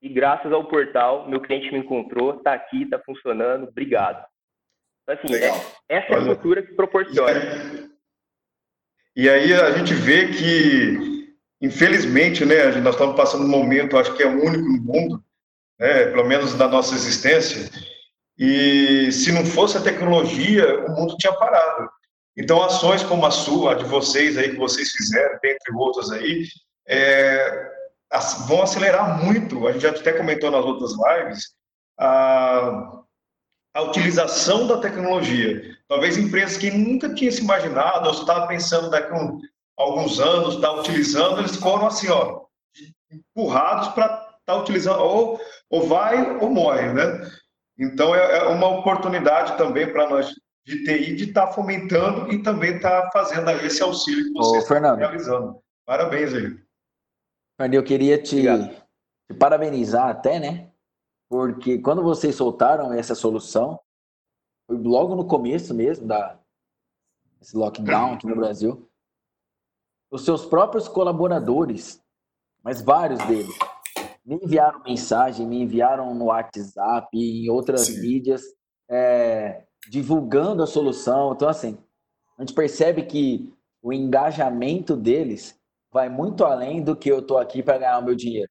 e graças ao portal, meu cliente me encontrou, está aqui, está funcionando, obrigado. Então, assim, é, essa é a cultura que proporciona. E aí a gente vê que, infelizmente, né, nós estamos passando um momento, acho que é único no mundo, né, pelo menos da nossa existência, e se não fosse a tecnologia, o mundo tinha parado. Então, ações como a sua, a de vocês aí, que vocês fizeram, dentre outras aí, é, vão acelerar muito, a gente já até comentou nas outras lives, a, a utilização da tecnologia. Talvez empresas que nunca tinham se imaginado, ou estava pensando daqui a alguns anos, estar tá utilizando, eles foram assim, ó, empurrados para estar está utilizando, ou, ou vai ou morre, né? Então, é, é uma oportunidade também para nós de TI de estar tá fomentando e também estar tá fazendo esse auxílio que vocês estão realizando. Parabéns aí. Eu queria te, te parabenizar até, né? Porque quando vocês soltaram essa solução, foi logo no começo mesmo da esse lockdown aqui no Brasil, os seus próprios colaboradores, mas vários deles, me enviaram mensagem, me enviaram no WhatsApp e em outras Sim. mídias, é, divulgando a solução. Então, assim, a gente percebe que o engajamento deles vai muito além do que eu estou aqui para ganhar o meu dinheiro.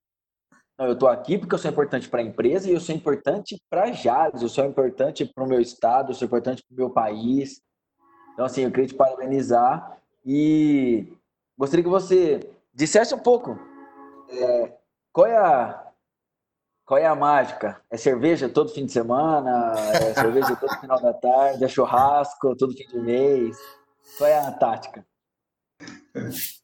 Não, eu estou aqui porque eu sou importante para a empresa e eu sou importante para Jales, eu sou importante para o meu estado, eu sou importante para o meu país. Então, assim, eu queria te parabenizar e gostaria que você dissesse um pouco é, qual é a qual é a mágica? É cerveja todo fim de semana? É cerveja todo final da tarde? É churrasco todo fim de mês? Qual é a tática?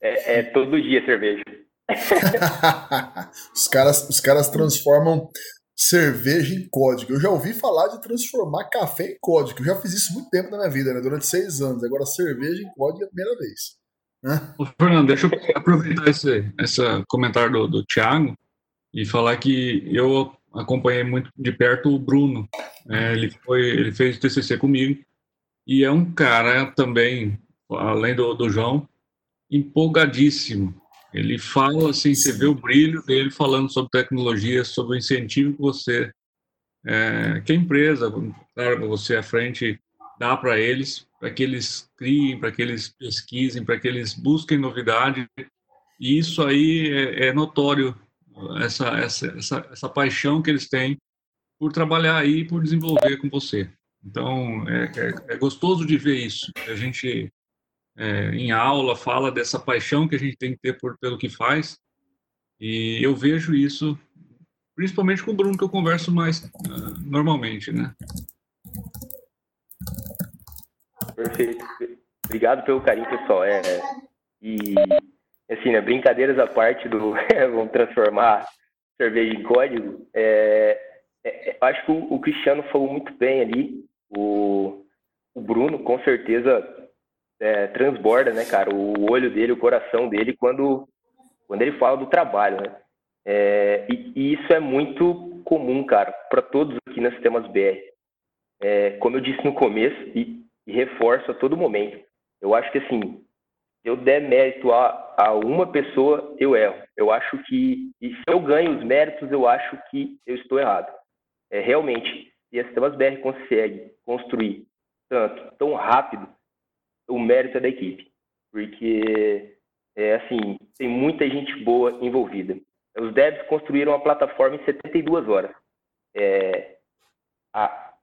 É, é todo dia cerveja. os, caras, os caras transformam cerveja em código. Eu já ouvi falar de transformar café em código. Eu já fiz isso muito tempo na minha vida, né? Durante seis anos. Agora cerveja em código é a primeira vez. Né? Ô, Fernando, deixa eu aproveitar esse, esse comentário do, do Thiago e falar que eu acompanhei muito de perto o Bruno. É, ele foi, ele fez TCC comigo e é um cara também, além do, do João, empolgadíssimo. Ele fala assim, você vê o brilho dele falando sobre tecnologia, sobre o incentivo que você, é, que a empresa, claro, você à frente dá para eles, para que eles criem, para que eles pesquisem, para que eles busquem novidade. E isso aí é, é notório essa, essa, essa, essa paixão que eles têm por trabalhar aí, por desenvolver com você. Então, é, é, é gostoso de ver isso. A gente, é, em aula, fala dessa paixão que a gente tem que ter por, pelo que faz, e eu vejo isso, principalmente com o Bruno, que eu converso mais uh, normalmente, né? Perfeito. Obrigado pelo carinho, pessoal. É, e assim, né, brincadeiras à parte do vamos transformar cerveja em código, é, é, é acho que o, o, Cristiano falou muito bem ali, o, o Bruno com certeza é, transborda, né, cara, o olho dele, o coração dele quando, quando ele fala do trabalho, né, é, e, e, isso é muito comum, cara, para todos aqui nos sistemas BR. É, como eu disse no começo e, e reforço a todo momento, eu acho que assim, eu der mérito a, a uma pessoa, eu erro. Eu acho que, e se eu ganho os méritos, eu acho que eu estou errado. É, realmente, se a Sistemas BR consegue construir tanto, tão rápido, o mérito é da equipe. Porque, é, assim, tem muita gente boa envolvida. Os devs construíram a plataforma em 72 horas. É, a,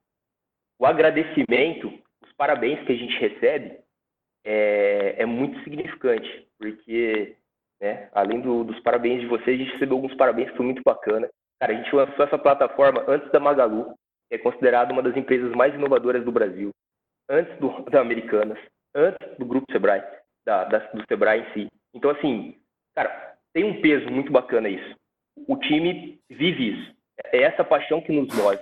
o agradecimento, os parabéns que a gente recebe, é, é muito significante, porque, né, além do, dos parabéns de vocês, a gente recebeu alguns parabéns que foi muito bacana. Cara, a gente lançou essa plataforma antes da Magalu, que é considerada uma das empresas mais inovadoras do Brasil, antes do, da Americanas, antes do Grupo Sebrae, da, da, do Sebrae em si. Então, assim, cara, tem um peso muito bacana isso. O time vive isso. É essa paixão que nos move.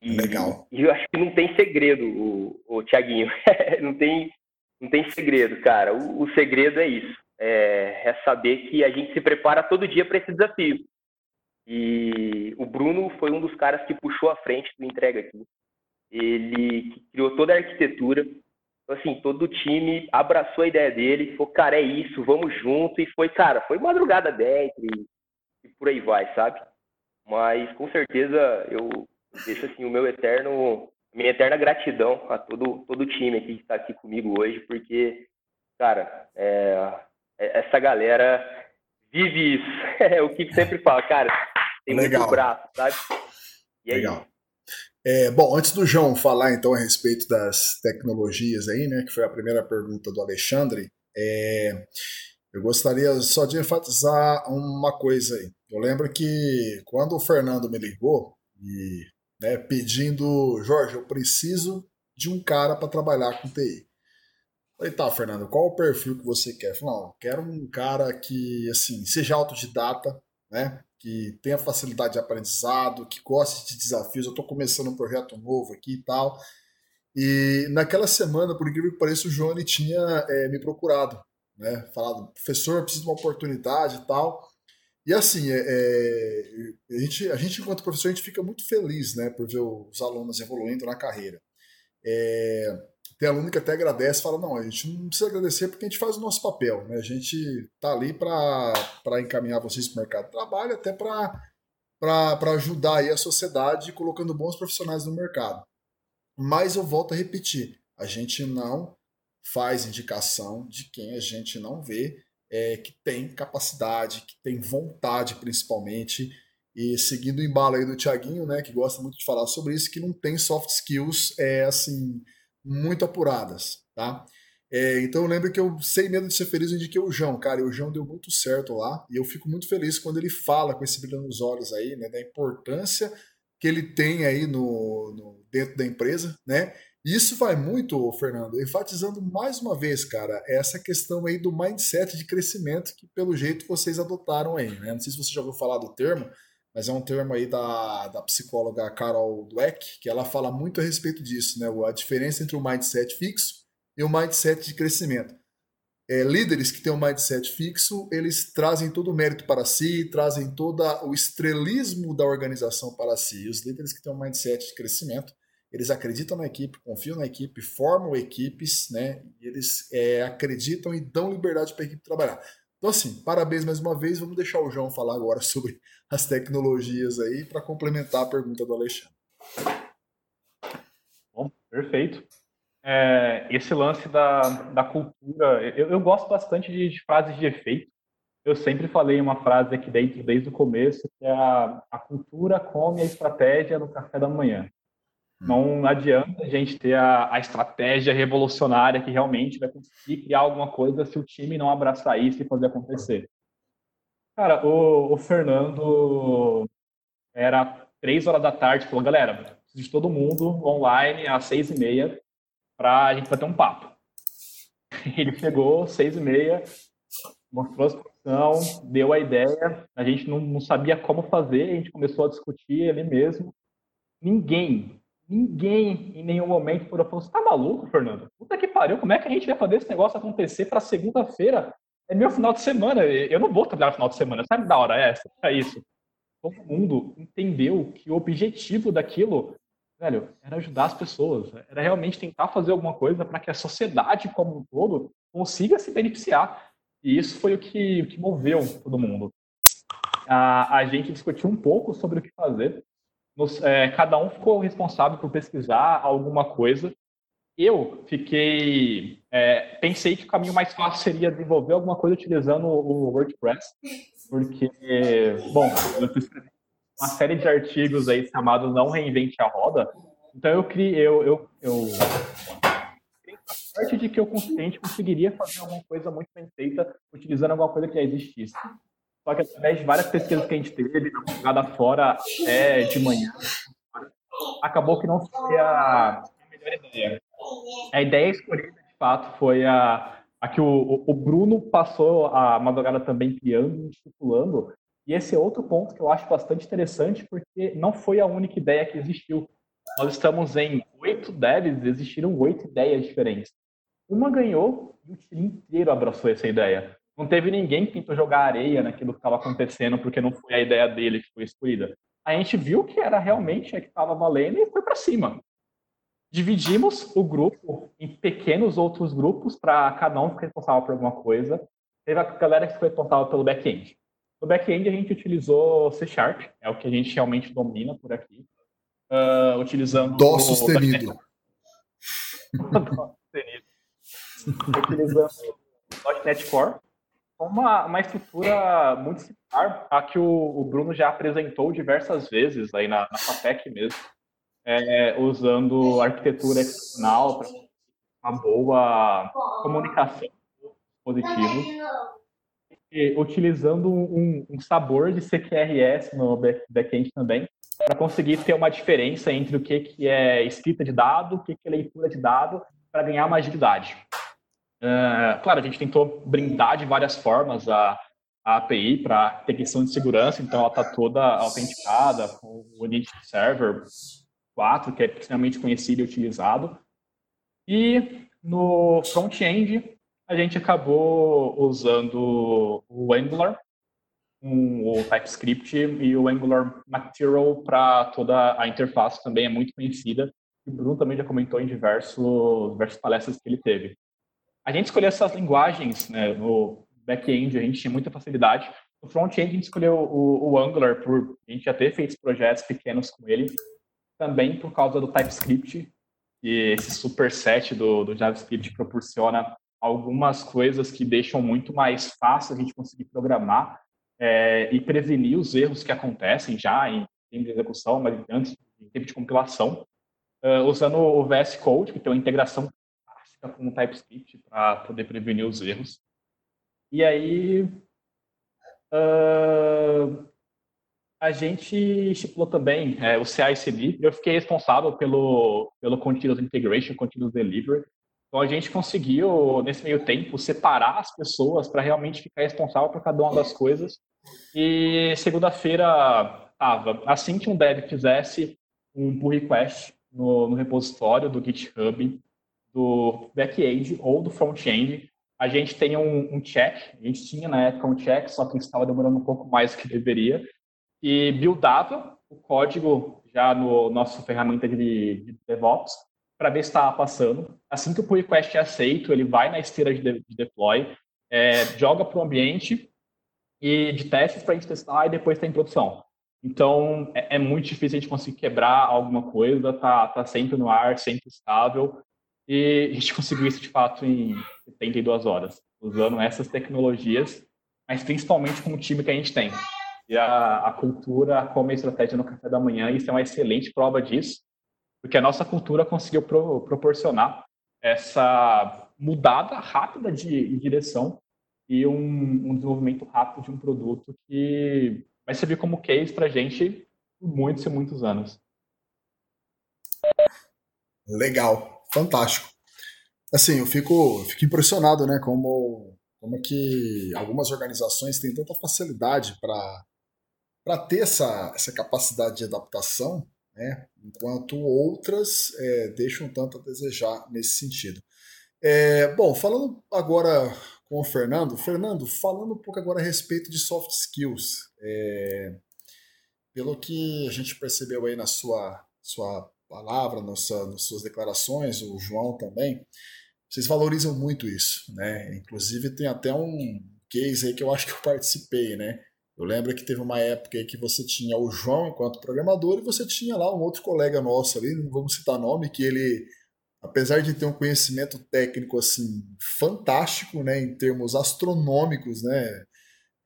E, Legal. E eu acho que não tem segredo, o, o Tiaguinho. não, tem, não tem segredo, cara. O, o segredo é isso. É, é, saber que a gente se prepara todo dia para esse desafio. E o Bruno foi um dos caras que puxou a frente do entrega aqui. Ele criou toda a arquitetura. Então, assim, todo o time abraçou a ideia dele, falou, cara, é isso, vamos junto. E foi, cara, foi madrugada dentro e, e por aí vai, sabe? Mas com certeza eu deixo assim o meu eterno, minha eterna gratidão a todo todo o time aqui que está aqui comigo hoje, porque, cara, é, é essa galera vive isso. É o que sempre fala, cara, tem Legal. muito braço, sabe? E é Legal. É, bom, antes do João falar então a respeito das tecnologias aí, né, que foi a primeira pergunta do Alexandre, é, eu gostaria só de enfatizar uma coisa aí. Eu lembro que quando o Fernando me ligou e né, pedindo, Jorge, eu preciso de um cara para trabalhar com TI. Falei, tá, Fernando, qual o perfil que você quer? Falei, não, quero um cara que, assim, seja autodidata, né? Que tenha facilidade de aprendizado, que goste de desafios. Eu estou começando um projeto novo aqui e tal. E naquela semana, por incrível que pareça, o Johnny tinha é, me procurado, né? Falado, professor, preciso de uma oportunidade e tal. E assim, é, é, a, gente, a gente, enquanto professor, a gente fica muito feliz, né, por ver os alunos evoluindo na carreira. É, tem aluno que até agradece, fala, não, a gente não precisa agradecer porque a gente faz o nosso papel, né? A gente tá ali para encaminhar vocês para o mercado de trabalho, até para ajudar aí a sociedade colocando bons profissionais no mercado. Mas eu volto a repetir, a gente não faz indicação de quem a gente não vê é, que tem capacidade, que tem vontade principalmente, e seguindo o embalo aí do Tiaguinho, né, que gosta muito de falar sobre isso, que não tem soft skills é, assim muito apuradas, tá? É, então eu lembro que eu, sem medo de ser feliz, eu indiquei o João, cara, e o João deu muito certo lá, e eu fico muito feliz quando ele fala com esse brilho nos olhos aí, né, da importância que ele tem aí no, no dentro da empresa, né? Isso vai muito, Fernando, enfatizando mais uma vez, cara, essa questão aí do mindset de crescimento que pelo jeito vocês adotaram aí, né? Não sei se você já ouviu falar do termo, mas é um termo aí da, da psicóloga Carol Dweck, que ela fala muito a respeito disso, né? A diferença entre o mindset fixo e o mindset de crescimento. É, líderes que têm um mindset fixo, eles trazem todo o mérito para si, trazem todo o estrelismo da organização para si. E os líderes que têm um mindset de crescimento, eles acreditam na equipe, confiam na equipe, formam equipes, né? eles é, acreditam e dão liberdade para a equipe trabalhar. Então, assim, parabéns mais uma vez. Vamos deixar o João falar agora sobre as tecnologias aí para complementar a pergunta do Alexandre. Bom, perfeito. É, esse lance da, da cultura, eu, eu gosto bastante de, de, frases de efeito. Eu sempre falei uma frase aqui dentro, desde o começo, que é a, a cultura come a estratégia no café da manhã. Não adianta a gente ter a, a, estratégia revolucionária que realmente vai conseguir criar alguma coisa se o time não abraçar isso e fazer acontecer. Cara, o, o Fernando era três horas da tarde, falou, galera, preciso de todo mundo online às seis e meia para a gente bater um papo. Ele chegou, seis e meia, mostrou a situação, deu a ideia, a gente não, não sabia como fazer, a gente começou a discutir ali mesmo. Ninguém Ninguém em nenhum momento falou, você tá maluco, Fernando? Puta que pariu, como é que a gente vai fazer esse negócio acontecer para segunda-feira? É meu final de semana, eu não vou trabalhar no final de semana, sabe da hora essa? É isso. Todo mundo entendeu que o objetivo daquilo, velho, era ajudar as pessoas, era realmente tentar fazer alguma coisa para que a sociedade como um todo consiga se beneficiar. E isso foi o que, o que moveu todo mundo. A, a gente discutiu um pouco sobre o que fazer, nos, é, cada um ficou responsável por pesquisar alguma coisa. Eu fiquei. É, pensei que o caminho mais fácil seria desenvolver alguma coisa utilizando o WordPress, porque, bom, eu escrevi uma série de artigos aí chamados Não Reinvente a Roda. Então eu criei, eu, eu, eu parte de que eu consciente conseguiria fazer alguma coisa muito bem feita utilizando alguma coisa que já existisse. Só que através de várias pesquisas que a gente teve, na madrugada fora de manhã, acabou que não foi a melhor ideia. A ideia escolhida, de fato, foi a, a que o, o Bruno passou a madrugada também criando estipulando. E esse é outro ponto que eu acho bastante interessante, porque não foi a única ideia que existiu. Nós estamos em oito devs, existiram oito ideias diferentes. Uma ganhou e o time inteiro abraçou essa ideia. Não teve ninguém que tentou jogar areia naquilo que estava acontecendo porque não foi a ideia dele que foi escolhida. A gente viu que era realmente a que estava valendo e foi para cima. Dividimos o grupo em pequenos outros grupos para cada um ficar responsável por alguma coisa. Teve a galera que foi responsável pelo back-end. No back-end a gente utilizou C Sharp, é o que a gente realmente domina por aqui. Uh, utilizando. Dó sustenido. Dó sustenido. utilizando .NET Core, uma, uma estrutura muito similar a que o, o, Bruno já apresentou diversas vezes aí na, na FATEC mesmo, é, usando arquitetura excepcional para uma boa comunicação positiva e utilizando um, um, sabor de CQRS no backend também, para conseguir ter uma diferença entre o que, que é escrita de dado, o que, que é leitura de dado, para ganhar uma agilidade. Uh, claro, a gente tentou brindar de várias formas a, a API para ter questão de segurança, então ela está toda autenticada com o Identity Server 4, que é extremamente conhecido e utilizado. E no front-end, a gente acabou usando o Angular, um, o TypeScript e o Angular Material para toda a interface também é muito conhecida. O Bruno também já comentou em diversos, diversas palestras que ele teve. A gente escolheu essas linguagens né, no back-end, a gente tinha muita facilidade. No front-end, a gente escolheu o, o, Angular por a gente já ter feito projetos pequenos com ele, também por causa do TypeScript, e esse superset do, do JavaScript proporciona algumas coisas que deixam muito mais fácil a gente conseguir programar é, e prevenir os erros que acontecem já em tempo de execução, mas antes em tempo de compilação, uh, usando o VS Code, que tem uma integração com o TypeScript para poder prevenir os erros. E aí uh, a gente estipulou também é, o CI/CD. Eu fiquei responsável pelo pelo Continuous Integration, Continuous Delivery. Então a gente conseguiu nesse meio tempo separar as pessoas para realmente ficar responsável por cada uma das coisas. E segunda-feira estava assim que um dev fizesse um pull request no, no repositório do GitHub do back-end ou do front-end, a gente tem um, um, check, a gente tinha na época um check, só que estava demorando um pouco mais do que deveria, e buildava o código já no nosso ferramenta de, de DevOps para ver se estava passando. Assim que o pull request é aceito, ele vai na esteira de, de deploy, é, joga para o ambiente e de testes para a gente testar e depois está em produção. Então, é, é, muito difícil a gente conseguir quebrar alguma coisa, tá, tá sempre no ar, sempre estável. E a gente conseguiu isso de fato em 72 horas, usando essas tecnologias, mas principalmente com o time que a gente tem. E a, a cultura, como a estratégia no café da manhã, isso é uma excelente prova disso, porque a nossa cultura conseguiu pro, proporcionar essa mudada rápida de, de direção e um, um, desenvolvimento rápido de um produto que vai servir como case para a gente por muitos e muitos anos. Legal fantástico. Assim, eu fico, fico impressionado, né, como, como que algumas organizações têm tanta facilidade para ter essa, essa capacidade de adaptação, né, enquanto outras é, deixam tanto a desejar nesse sentido. É, bom, falando agora com o Fernando, Fernando, falando um pouco agora a respeito de soft skills, é, pelo que a gente percebeu aí na sua, sua palavra, nossa, nas suas declarações, o João também, vocês valorizam muito isso, né? Inclusive tem até um case aí que eu acho que eu participei, né? Eu lembro que teve uma época aí que você tinha o João enquanto programador e você tinha lá um outro colega nosso ali, não vamos citar nome, que ele, apesar de ter um conhecimento técnico assim fantástico, né, em termos astronômicos, né,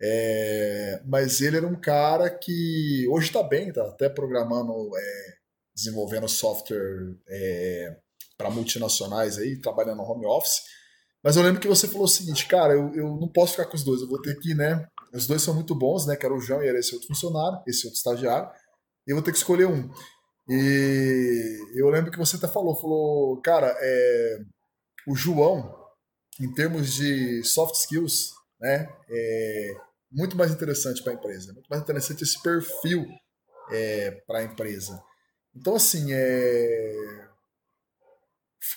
é, mas ele era um cara que hoje está bem, está até programando é, desenvolvendo software é, para multinacionais aí, trabalhando no home office. Mas eu lembro que você falou o seguinte, cara, eu, eu não posso ficar com os dois, eu vou ter que, né? Os dois são muito bons, né? Que era o João e era esse outro funcionário, esse outro estagiário. E eu vou ter que escolher um. E eu lembro que você até falou, falou, cara, é, o João, em termos de soft skills, né? É muito mais interessante para a empresa, muito mais interessante esse perfil é, para a empresa. Então, assim, é...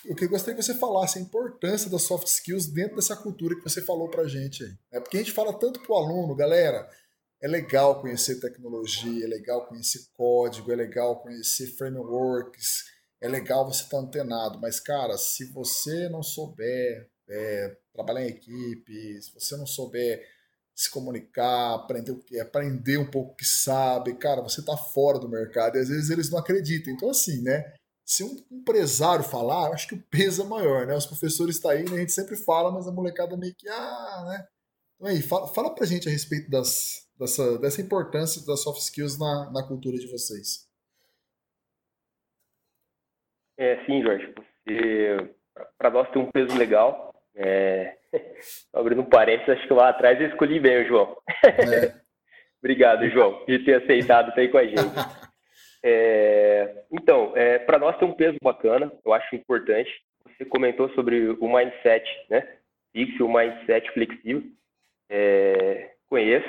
eu gostaria que você falasse a importância das soft skills dentro dessa cultura que você falou pra gente aí. É porque a gente fala tanto pro aluno, galera, é legal conhecer tecnologia, é legal conhecer código, é legal conhecer frameworks, é legal você estar tá antenado, mas, cara, se você não souber é, trabalhar em equipe, se você não souber se comunicar, aprender o que aprender um pouco o que sabe, cara, você tá fora do mercado e às vezes eles não acreditam. Então assim, né? Se um empresário falar, acho que o peso é maior, né? Os professores estão tá aí, né? A gente sempre fala, mas a molecada meio que ah, né? Então aí, fala, fala pra gente a respeito das, dessa, dessa importância das soft skills na, na cultura de vocês. É, sim, Jorge. Para nós tem um peso legal. É, Abrindo um parênteses, acho que lá atrás eu escolhi bem o João. É. Obrigado, João, de ter aceitado estar aí com a gente. É, então, é, para nós tem um peso bacana, eu acho importante. Você comentou sobre o mindset, né? Fixo, o mindset flexível. É, conheço,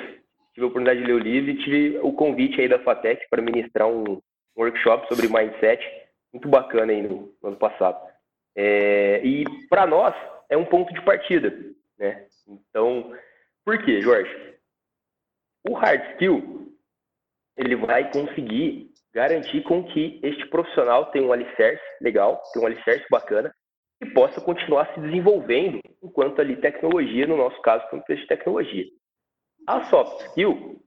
tive a oportunidade de ler o livro e tive o convite aí da FATEC para ministrar um workshop sobre mindset, muito bacana aí no, no ano passado. É, e para nós é um ponto de partida, né? Então, por quê, Jorge? O hard skill ele vai conseguir garantir com que este profissional tenha um alicerce legal, tenha um alicerce bacana e possa continuar se desenvolvendo enquanto ali tecnologia, no nosso caso, como de tecnologia. A soft skill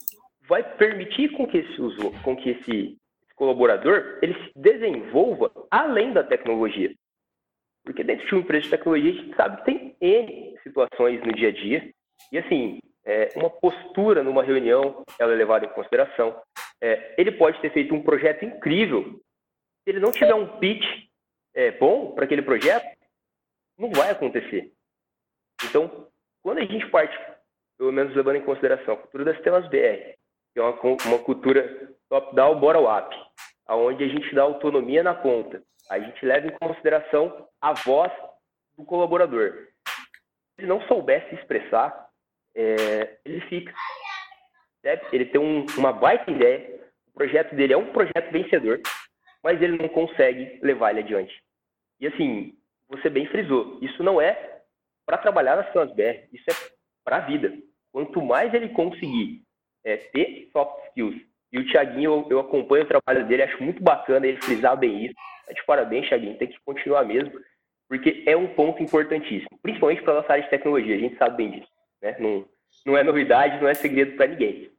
vai permitir com que esse, com que esse colaborador ele se desenvolva além da tecnologia. Porque dentro de uma empresa de tecnologia, a gente sabe que tem N situações no dia a dia. E assim, é, uma postura numa reunião, ela é levada em consideração. É, ele pode ter feito um projeto incrível. Se ele não tiver um pitch é, bom para aquele projeto, não vai acontecer. Então, quando a gente parte, pelo menos levando em consideração a cultura das telas BR, que é uma, uma cultura top-down, bottom-up, onde a gente dá autonomia na ponta, a gente leva em consideração a voz do colaborador. Se ele não soubesse expressar, é, ele fica. Ele tem um, uma baita ideia, o projeto dele é um projeto vencedor, mas ele não consegue levar ele adiante. E assim, você bem frisou, isso não é para trabalhar nas BR, isso é para a vida. Quanto mais ele conseguir é, ter soft skills, e o Thiaguinho, eu, eu, acompanho o trabalho dele, acho muito bacana ele frisar bem isso. É de parabéns, Thiaguinho, tem que continuar mesmo, porque é um ponto importantíssimo, principalmente para a nossa área de tecnologia, a gente sabe bem disso. Né? Não, não é novidade, não é segredo para ninguém.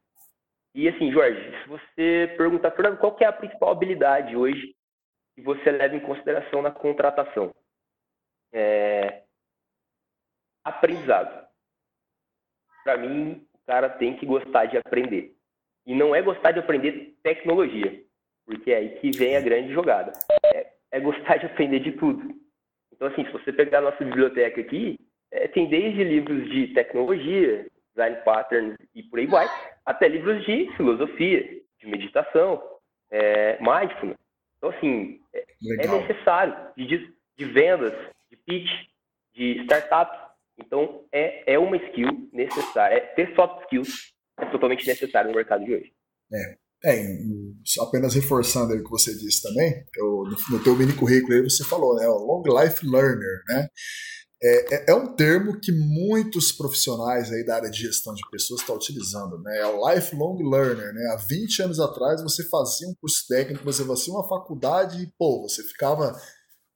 E assim, Jorge, se você perguntar, Fernando, qual é a principal habilidade hoje que você leva em consideração na contratação? É... Aprendizado. Para mim, o cara tem que gostar de aprender. E não é gostar de aprender tecnologia, porque é aí que vem a grande jogada. É, é gostar de aprender de tudo. Então, assim, se você pegar a nossa biblioteca aqui, é, tem desde livros de tecnologia, design patterns e por aí vai, até livros de filosofia, de meditação, é, mindfulness. Então, assim, é, é necessário de, de vendas, de pitch, de startups. Então, é, é uma skill necessária. É, ter soft skills é totalmente necessário no mercado de hoje. É. É, apenas reforçando o que você disse também, eu, no, no teu mini currículo aí você falou, né, o Long Life Learner, né, é, é, é, um termo que muitos profissionais aí da área de gestão de pessoas estão utilizando, né? É o lifelong learner, né? Há 20 anos atrás você fazia um curso técnico, você fazia uma faculdade e, pô, você ficava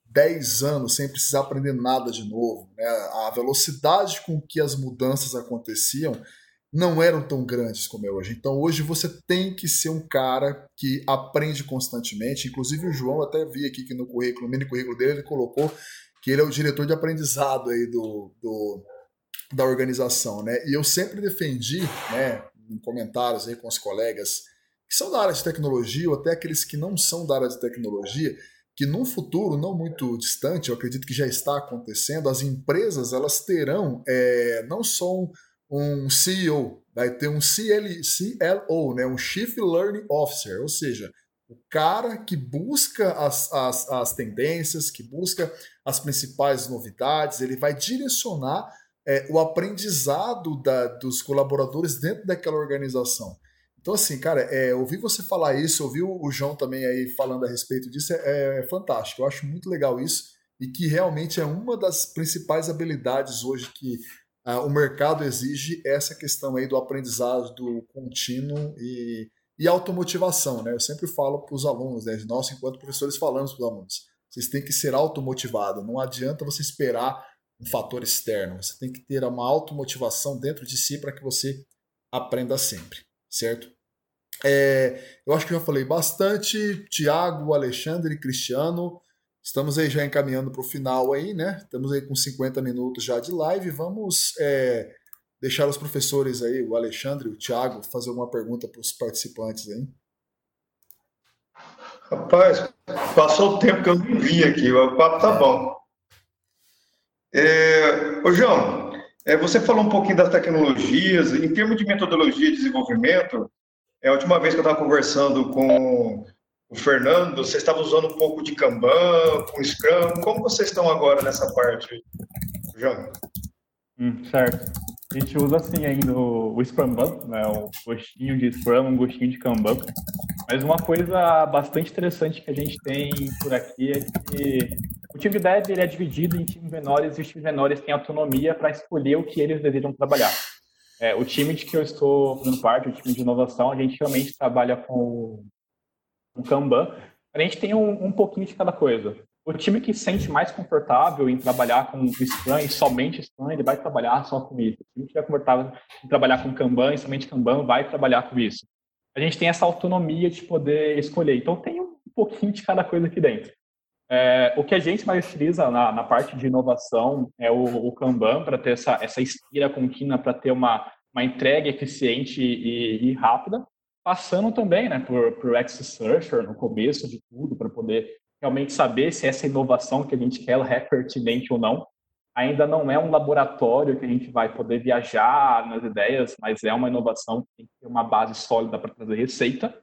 10 anos sem precisar aprender nada de novo. Né? A velocidade com que as mudanças aconteciam não eram tão grandes como é hoje. Então hoje você tem que ser um cara que aprende constantemente. Inclusive o João até vi aqui que no currículo, no mini currículo dele, ele colocou que ele é o diretor de aprendizado aí do, do, da organização, né? E eu sempre defendi, né, em comentários aí com os colegas que são da área de tecnologia ou até aqueles que não são da área de tecnologia, que num futuro não muito distante, eu acredito que já está acontecendo, as empresas elas terão é, não só um CEO, vai ter um CL, CLO, né, um Chief Learning Officer, ou seja, o cara que busca as, as, as tendências, que busca as principais novidades, ele vai direcionar é, o aprendizado da, dos colaboradores dentro daquela organização. Então, assim, cara, é, ouvir você falar isso, ouvir o João também aí falando a respeito disso é, é fantástico. Eu acho muito legal isso e que realmente é uma das principais habilidades hoje que uh, o mercado exige essa questão aí do aprendizado do contínuo e e automotivação, né? Eu sempre falo para os alunos, né? nós, enquanto professores, falamos para os alunos: vocês têm que ser automotivados, não adianta você esperar um fator externo, você tem que ter uma automotivação dentro de si para que você aprenda sempre, certo? É, eu acho que já falei bastante. Tiago, Alexandre Cristiano, estamos aí já encaminhando para o final aí, né? Estamos aí com 50 minutos já de live. Vamos é, deixar os professores aí, o Alexandre o Thiago, fazer uma pergunta para os participantes aí. Rapaz, passou o tempo que eu não vi aqui, o papo tá bom. É, ô João, é, você falou um pouquinho das tecnologias, em termos de metodologia de desenvolvimento, é a última vez que eu estava conversando com o Fernando, vocês estavam usando um pouco de Kanban, com Scrum, como vocês estão agora nessa parte, João? Hum, certo. A gente usa assim ainda o, Scrum né? Um gostinho de Scrum, um gostinho de Kanban. Mas uma coisa bastante interessante que a gente tem por aqui é que o time de dev ele é dividido em times menores e os times menores têm autonomia para escolher o que eles desejam trabalhar. É, o time de que eu estou fazendo parte, o time de inovação, a gente realmente trabalha com o Kanban. A gente tem um, um pouquinho de cada coisa. O time que se sente mais confortável em trabalhar com Scrum e somente Scrum, ele vai trabalhar só com isso. O time que é confortável em trabalhar com Kanban e somente Kanban vai trabalhar com isso. A gente tem essa autonomia de poder escolher. Então tem um pouquinho de cada coisa aqui dentro. É, o que a gente mais utiliza na, na parte de inovação é o, o Kanban para ter essa, essa esteira contínua, para ter uma, uma entrega eficiente e, e rápida, passando também né, por, por Access Searcher no começo de tudo, para poder realmente saber se essa inovação que a gente quer é pertinente ou não. Ainda não é um laboratório que a gente vai poder viajar nas ideias, mas é uma inovação que tem que ter uma base sólida para trazer receita,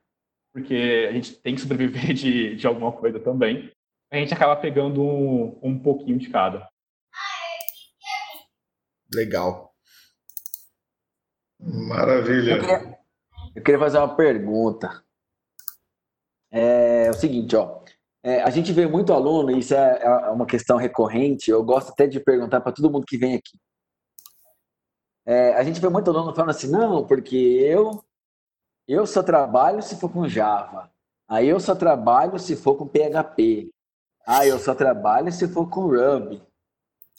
porque a gente tem que sobreviver de, de alguma coisa também. A gente acaba pegando um, um pouquinho de cada. Legal. Maravilha. Eu queria, fazer uma pergunta. É, é o seguinte, ó. É, a gente vê muito aluno, e isso é, é uma questão recorrente, eu gosto até de perguntar para todo mundo que vem aqui. É, a gente vê muito aluno falando assim, não, porque eu, eu só trabalho se for com Java. Aí eu só trabalho se for com PHP. Ah, eu só trabalho se for com Ruby.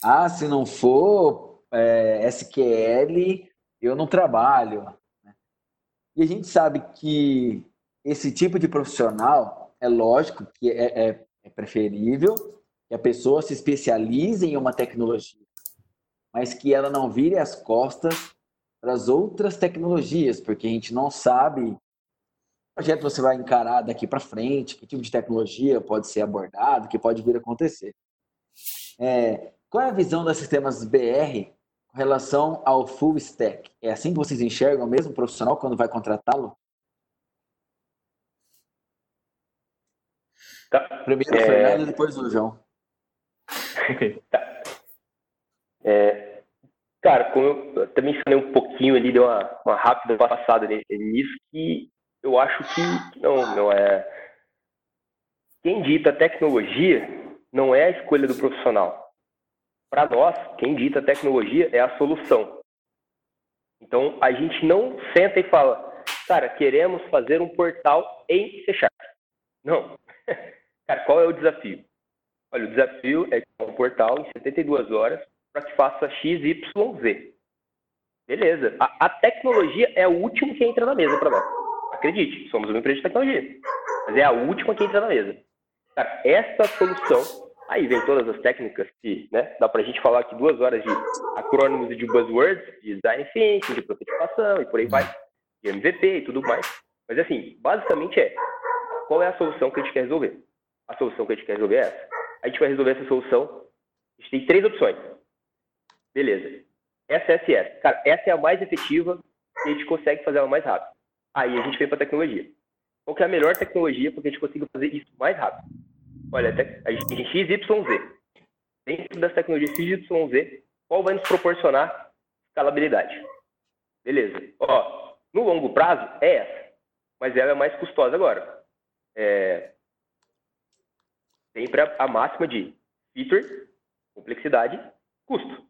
Ah, se não for é, SQL, eu não trabalho. E a gente sabe que esse tipo de profissional é lógico que é, é, é preferível que a pessoa se especialize em uma tecnologia, mas que ela não vire as costas para as outras tecnologias, porque a gente não sabe que projeto você vai encarar daqui para frente, que tipo de tecnologia pode ser abordado, que pode vir a acontecer. É, qual é a visão das sistemas BR relação ao full stack? É assim que vocês enxergam mesmo o profissional quando vai contratá-lo? Tá. Primeiro o é... Fernando e depois o João. Ok. Tá. É... Cara, como eu também falei um pouquinho ali, deu uma, uma rápida passada nisso, que eu acho que não, não é. Quem dita tecnologia não é a escolha do profissional. Para nós, quem dita tecnologia é a solução. Então, a gente não senta e fala, cara, queremos fazer um portal em C Sharp. Não. Cara, qual é o desafio? Olha, o desafio é um portal em 72 horas para que faça X, Y, Z. Beleza. A, a, tecnologia é o último que entra na mesa para nós. Acredite, somos uma empresa de tecnologia. Mas é a última que entra na mesa. Cara, essa solução, aí vem todas as técnicas que, né, dá a gente falar aqui duas horas de acrônimos e de buzzwords, de design thinking, de prototipação e por aí vai, de MVP e tudo mais. Mas assim, basicamente é, qual é a solução que a gente quer resolver? a solução que a gente quer resolver é essa. A gente vai resolver essa solução. A gente tem três opções. Beleza. SSS. Cara, essa é a mais efetiva e a gente consegue fazer ela mais rápido. Aí a gente vem para a tecnologia. Qual que é a melhor tecnologia para que a gente consiga fazer isso mais rápido? Olha, a gente tem XYZ. Dentro das tecnologias XYZ, qual vai nos proporcionar escalabilidade? Beleza. Ó, no longo prazo, é essa. Mas ela é mais custosa agora. É, sempre a, máxima de feature, complexidade, custo.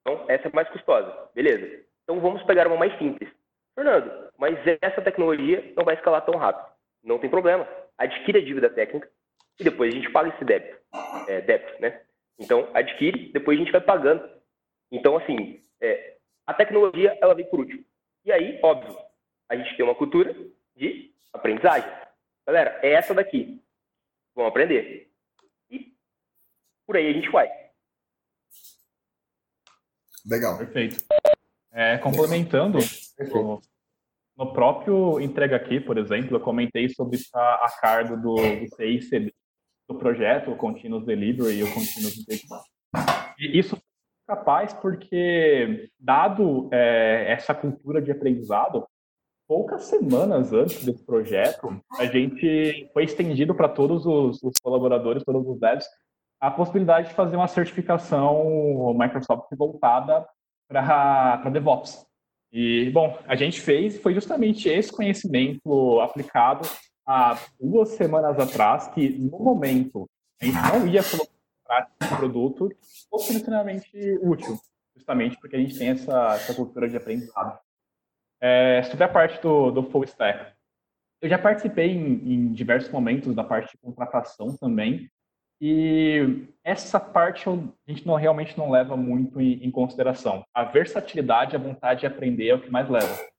Então, essa é mais custosa. Beleza. Então, vamos pegar uma mais simples. Fernando, mas essa tecnologia não vai escalar tão rápido. Não tem problema. Adquire a dívida técnica e depois a gente paga esse débito. É, débito, né? Então, adquire, depois a gente vai pagando. Então, assim, é, a tecnologia, ela vem por último. E aí, óbvio, a gente tem uma cultura de aprendizagem. Galera, é essa daqui vão aprender. E por aí a gente vai. Legal. Perfeito. É, complementando, no, no, próprio entrega aqui, por exemplo, eu comentei sobre a, a cargo do, do CICD, do projeto, o Continuous Delivery e o Continuous Integration. E isso é capaz porque, dado é, essa cultura de aprendizado, poucas semanas antes desse projeto, a gente foi estendido para todos os, os, colaboradores, todos os devs, a possibilidade de fazer uma certificação Microsoft voltada para DevOps. E, bom, a gente fez, foi justamente esse conhecimento aplicado há duas semanas atrás, que no momento a gente não ia colocar esse produto, fosse extremamente útil, justamente porque a gente tem essa, essa cultura de aprendizado. É, sobre a parte do, do full stack, eu já participei em, em, diversos momentos da parte de contratação também, e essa parte a gente não, realmente não leva muito em, em consideração. A versatilidade, a vontade de aprender é o que mais leva.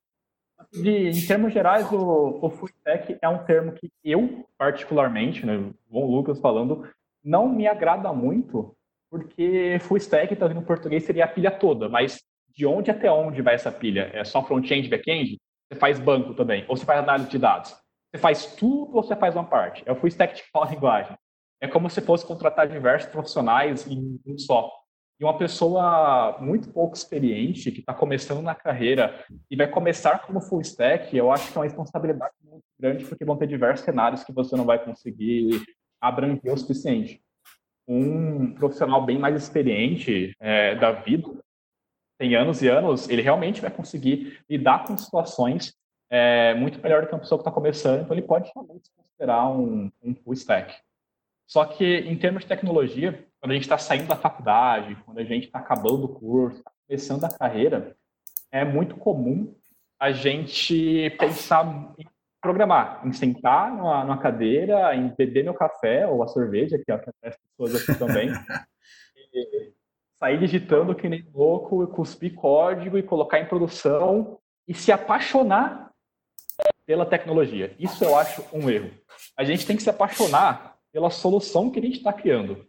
De, em termos gerais, o, o full stack é um termo que eu, particularmente, né, o Lucas falando, não me agrada muito, porque full stack, tá no português, seria a pilha toda, mas de onde até onde vai essa pilha? É só front-end, back-end? Você faz banco também, ou você faz análise de dados? Você faz tudo ou você faz uma parte? É o full stack de qual linguagem? É como se fosse contratar diversos profissionais em um só. E uma pessoa muito pouco experiente, que está começando na carreira e vai começar como full stack, eu acho que é uma responsabilidade muito grande, porque vão ter diversos cenários que você não vai conseguir abranger o suficiente. Um profissional bem mais experiente é, da vida, tem anos e anos, ele realmente vai conseguir lidar com situações é, muito melhor do que uma pessoa que está começando, então ele pode realmente considerar um, um full stack. Só que, em termos de tecnologia, quando a gente está saindo da faculdade, quando a gente está acabando o curso, tá começando a carreira, é muito comum a gente pensar em programar, em sentar numa, numa cadeira, em beber meu café ou a cerveja, que as pessoas aqui também, sair digitando que nem louco, cuspir código e colocar em produção e se apaixonar pela tecnologia. Isso eu acho um erro. A gente tem que se apaixonar pela solução que a gente está criando,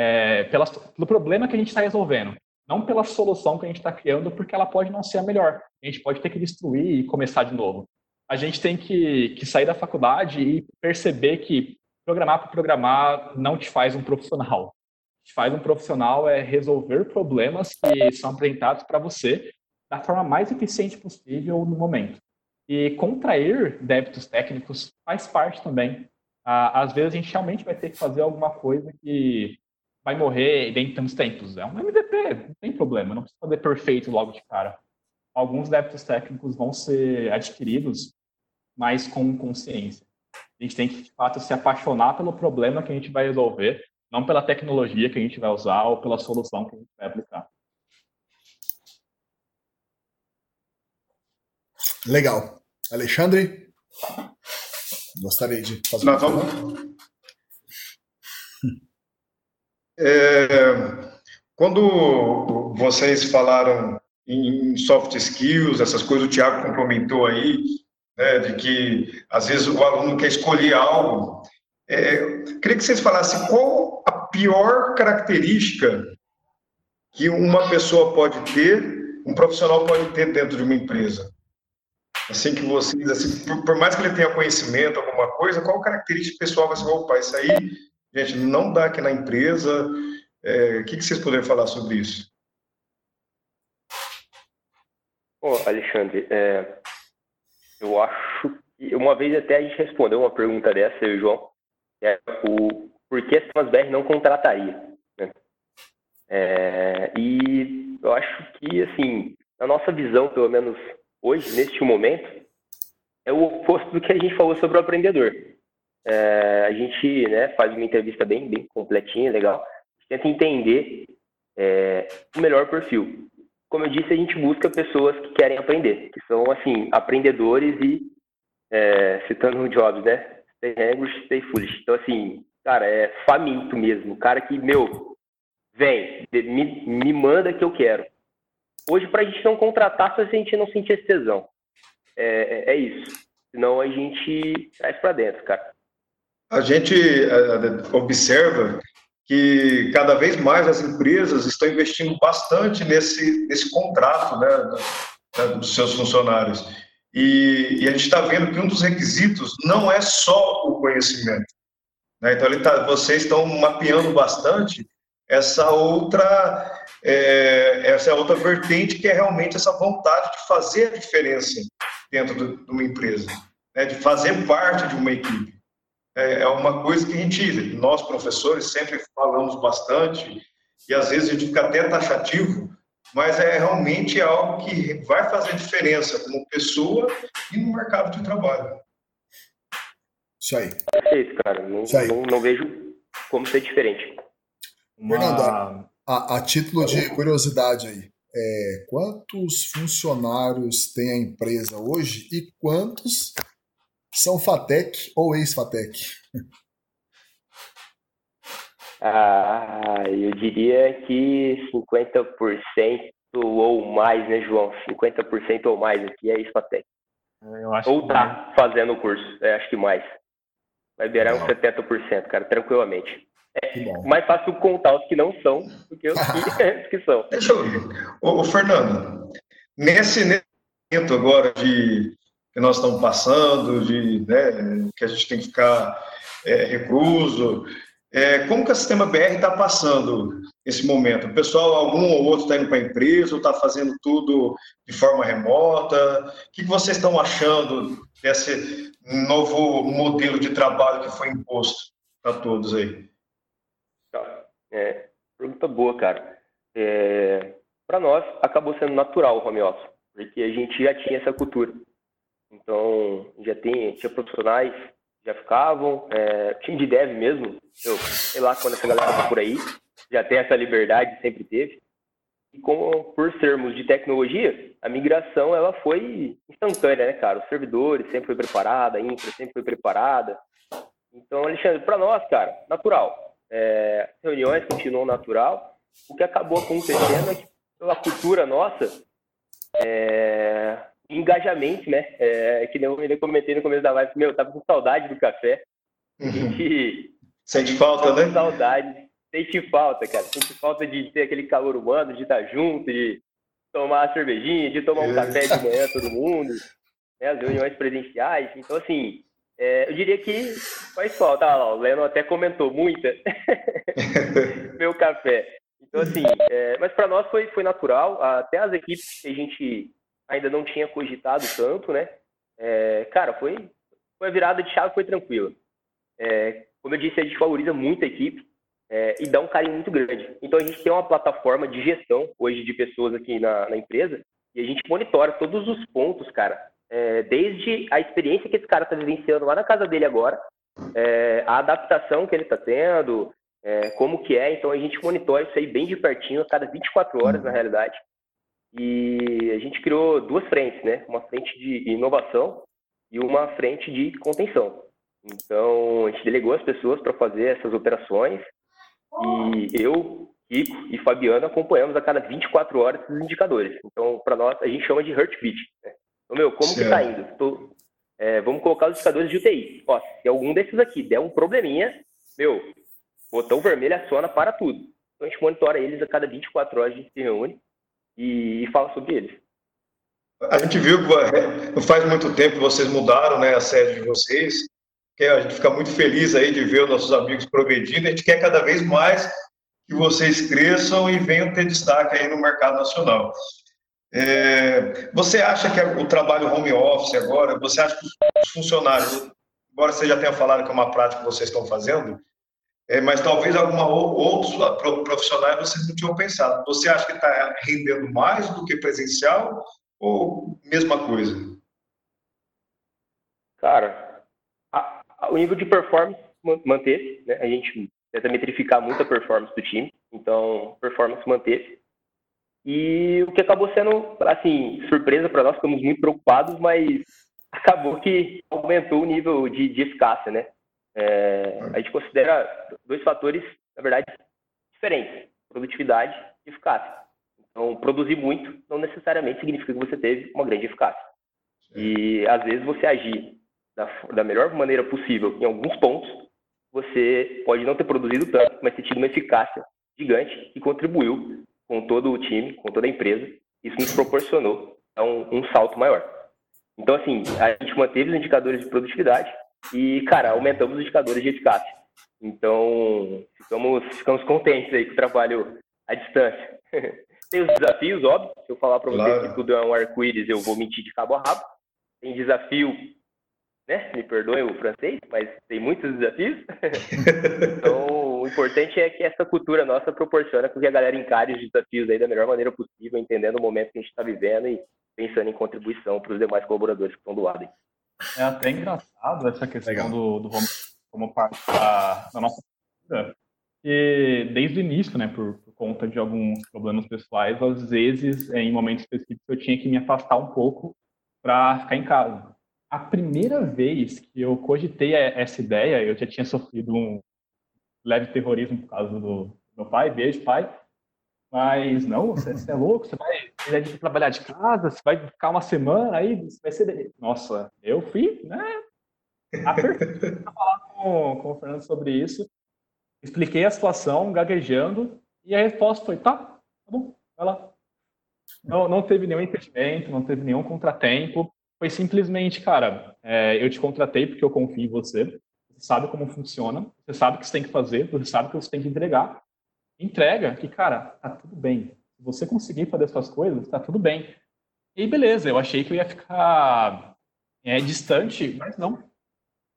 é, pela, pelo problema que a gente está resolvendo, não pela solução que a gente está criando, porque ela pode não ser a melhor. A gente pode ter que destruir e começar de novo. A gente tem que, que sair da faculdade e perceber que programar por programar não te faz um profissional. Te faz um profissional é resolver problemas que são apresentados para você da forma mais eficiente possível no momento. E contrair débitos técnicos faz parte também às vezes a gente realmente vai ter que fazer alguma coisa que vai morrer dentro dos tempos. É um MVP, não tem problema, não precisa fazer perfeito logo de cara. Alguns débitos técnicos vão ser adquiridos, mas com consciência. A gente tem que, de fato, se apaixonar pelo problema que a gente vai resolver, não pela tecnologia que a gente vai usar ou pela solução que a gente vai aplicar. Legal. Alexandre? Gostaria de fazer Nós vamos... É, quando vocês falaram em soft skills, essas coisas, o Tiago complementou aí, né, de que às vezes o aluno quer escolher algo. É, queria que vocês falassem qual a pior característica que uma pessoa pode ter, um profissional pode ter dentro de uma empresa assim que vocês, assim, por, por, mais que ele tenha conhecimento, alguma coisa, qual característica pessoal vai ser, opa, isso aí, gente, não dá aqui na empresa, é, o que, que vocês poderiam falar sobre isso? Bom, Alexandre, é, eu acho que uma vez até a gente respondeu uma pergunta dessa, eu e o João, é o por que a Simas BR não contrataria, né? É, e eu acho que, assim, na nossa visão, pelo menos hoje, neste momento, é o oposto do que a gente falou sobre o aprendedor. É, a gente né, faz uma entrevista bem, bem completinha, legal. tenta entender é, o melhor perfil. Como eu disse, a gente busca pessoas que querem aprender, que são, assim, aprendedores e, é, citando o Jobs, né? Stay hungry, stay foolish. Então, assim, cara, é faminto mesmo. cara que, meu, vem, me, me manda que eu quero. Hoje, para a gente não contratar se a gente não sentir esse tesão. É, é, é isso. Senão a gente traz para dentro, cara. A gente é, observa que cada vez mais as empresas estão investindo bastante nesse, nesse contrato né, dos seus funcionários. E, e a gente está vendo que um dos requisitos não é só o conhecimento. Né? Então, tá, vocês estão mapeando bastante essa outra é, essa outra vertente que é realmente essa vontade de fazer a diferença dentro de uma empresa, né, de fazer parte de uma equipe. É, é uma coisa que a gente, nós professores, sempre falamos bastante, e às vezes a gente fica até taxativo, mas é realmente algo que vai fazer diferença como pessoa e no mercado de trabalho. Isso aí. Perfeito, cara. Não, Isso aí. Não, não vejo como ser diferente. Fernando, a, a, título de curiosidade aí, é, quantos funcionários tem a empresa hoje e quantos são FATEC ou ex-FATEC? Ah, eu diria que 50% ou mais, né, João? 50% ou mais aqui é ex-FATEC. Ou tá fazendo o curso, é, acho que mais. Vai beirar uns 70%, cara, tranquilamente. É mais fácil contar os que não são do que os que, que são. Deixa eu ver. Ô, ô, Fernando, nesse momento agora de que nós estamos passando, de né, que a gente tem que ficar é, recluso, é, como que o sistema BR está passando esse momento? O pessoal, algum ou outro está indo para a empresa, está fazendo tudo de forma remota? O que, que vocês estão achando desse novo modelo de trabalho que foi imposto para todos aí? É, pergunta boa, cara. É, para nós, acabou sendo natural o home office, porque a gente já tinha essa cultura. Então, já tem, tinha profissionais já ficavam, é, time de dev mesmo, eu sei lá quando essa galera tá por aí, já tem essa liberdade, sempre teve. E como, por sermos de tecnologia, a migração ela foi instantânea, né, cara? Os servidores sempre foi preparada, a infra sempre foi preparada. Então, Alexandre, para nós, cara, natural é, reuniões continuam natural. O que acabou acontecendo é que, pela cultura nossa, é, engajamento, né? É, que nem eu comentei no começo da live, meu, eu tava com saudade do café. Uhum. E, sente falta, né? Saudade, sente falta, cara. Sente falta de ter aquele calor humano, de estar junto, de tomar uma cervejinha, de tomar um café de manhã todo mundo, né? As reuniões presenciais. Então, assim, é, eu diria que faz falta. Ah, o Leno até comentou muita. Meu café. Então, assim, é, mas para nós foi, foi natural. Até as equipes que a gente ainda não tinha cogitado tanto, né? É, cara, foi, foi a virada de chave, foi tranquila. É, como eu disse, a gente valoriza muito a equipe é, e dá um carinho muito grande. Então, a gente tem uma plataforma de gestão hoje de pessoas aqui na, na empresa e a gente monitora todos os pontos, cara, é, desde a experiência que esse cara está vivenciando lá na casa dele agora, é, a adaptação que ele está tendo, é, como que é. Então a gente monitora isso aí bem de pertinho, a cada 24 horas na realidade. E a gente criou duas frentes, né? Uma frente de inovação e uma frente de contenção. Então a gente delegou as pessoas para fazer essas operações e eu, Kiko e Fabiano acompanhamos a cada 24 horas esses indicadores. Então, para nós, a gente chama de heartbeat. Né? Ô, meu, como certo. que tá indo? Tô, é, vamos colocar os indicadores de UTI. Ó, se algum desses aqui der um probleminha, meu, botão vermelho aciona para tudo. Então a gente monitora eles a cada 24 horas, a gente se reúne e, e fala sobre eles. A gente viu que é, não faz muito tempo que vocês mudaram né, a sede de vocês, a gente fica muito feliz aí de ver os nossos amigos progredindo, a gente quer cada vez mais que vocês cresçam e venham ter destaque aí no mercado nacional. É, você acha que o trabalho home office agora, você acha que os funcionários, embora você já tenha falado que é uma prática que vocês estão fazendo, é, mas talvez alguma outros profissionais vocês não tinham pensado. Você acha que está rendendo mais do que presencial ou mesma coisa? Cara, a, a, o nível de performance manteve, né? A gente tenta metrificar muito a performance do time, então performance manteve. E o que acabou sendo, assim, surpresa para nós, ficamos muito preocupados, mas acabou que aumentou o nível de, de eficácia, né? É, a gente considera dois fatores, na verdade, diferentes: produtividade e eficácia. Então, produzir muito não necessariamente significa que você teve uma grande eficácia. E às vezes você agir da, da melhor maneira possível em alguns pontos, você pode não ter produzido tanto, mas ter tido uma eficácia gigante que contribuiu com todo o time, com toda a empresa, isso nos proporcionou um, um salto maior. Então, assim, a gente manteve os indicadores de produtividade e, cara, aumentamos os indicadores de eficácia. Então, ficamos, ficamos contentes aí com o trabalho à distância. Tem os desafios, óbvio. Se eu falar para vocês claro. que tudo é um arco-íris, eu vou mentir de cabo a rabo. Tem desafio, né? Me perdoem o francês, mas tem muitos desafios. então, importante é que essa cultura nossa proporciona que a galera encare os desafios aí da melhor maneira possível, entendendo o momento que a gente está vivendo e pensando em contribuição para os demais colaboradores que estão do lado. Aí. É até engraçado essa questão do, do home como parte da, da nossa cultura, que desde o início, né, por, por, conta de alguns problemas pessoais, às vezes, em momentos específicos, eu tinha que me afastar um pouco para ficar em casa. A primeira vez que eu cogitei essa ideia, eu já tinha sofrido um leve terrorismo por causa do meu pai, beijo, pai. Mas não, você, você é louco, você vai de trabalhar de casa, você vai ficar uma semana aí, vai ser. Nossa, eu fui, né? Apertado para falar com, com o Fernando sobre isso. Expliquei a situação, gaguejando, e a resposta foi: tá, tá bom, vai lá. Não, não teve nenhum impedimento, não teve nenhum contratempo. Foi simplesmente, cara, é, eu te contratei porque eu confio em você. Você sabe como funciona, você sabe o que você tem que fazer, você sabe o que você tem que entregar. Entrega, que, cara, tá tudo bem se você conseguir fazer suas coisas, tá tudo bem. E beleza, eu achei que eu ia ficar é, distante, mas não.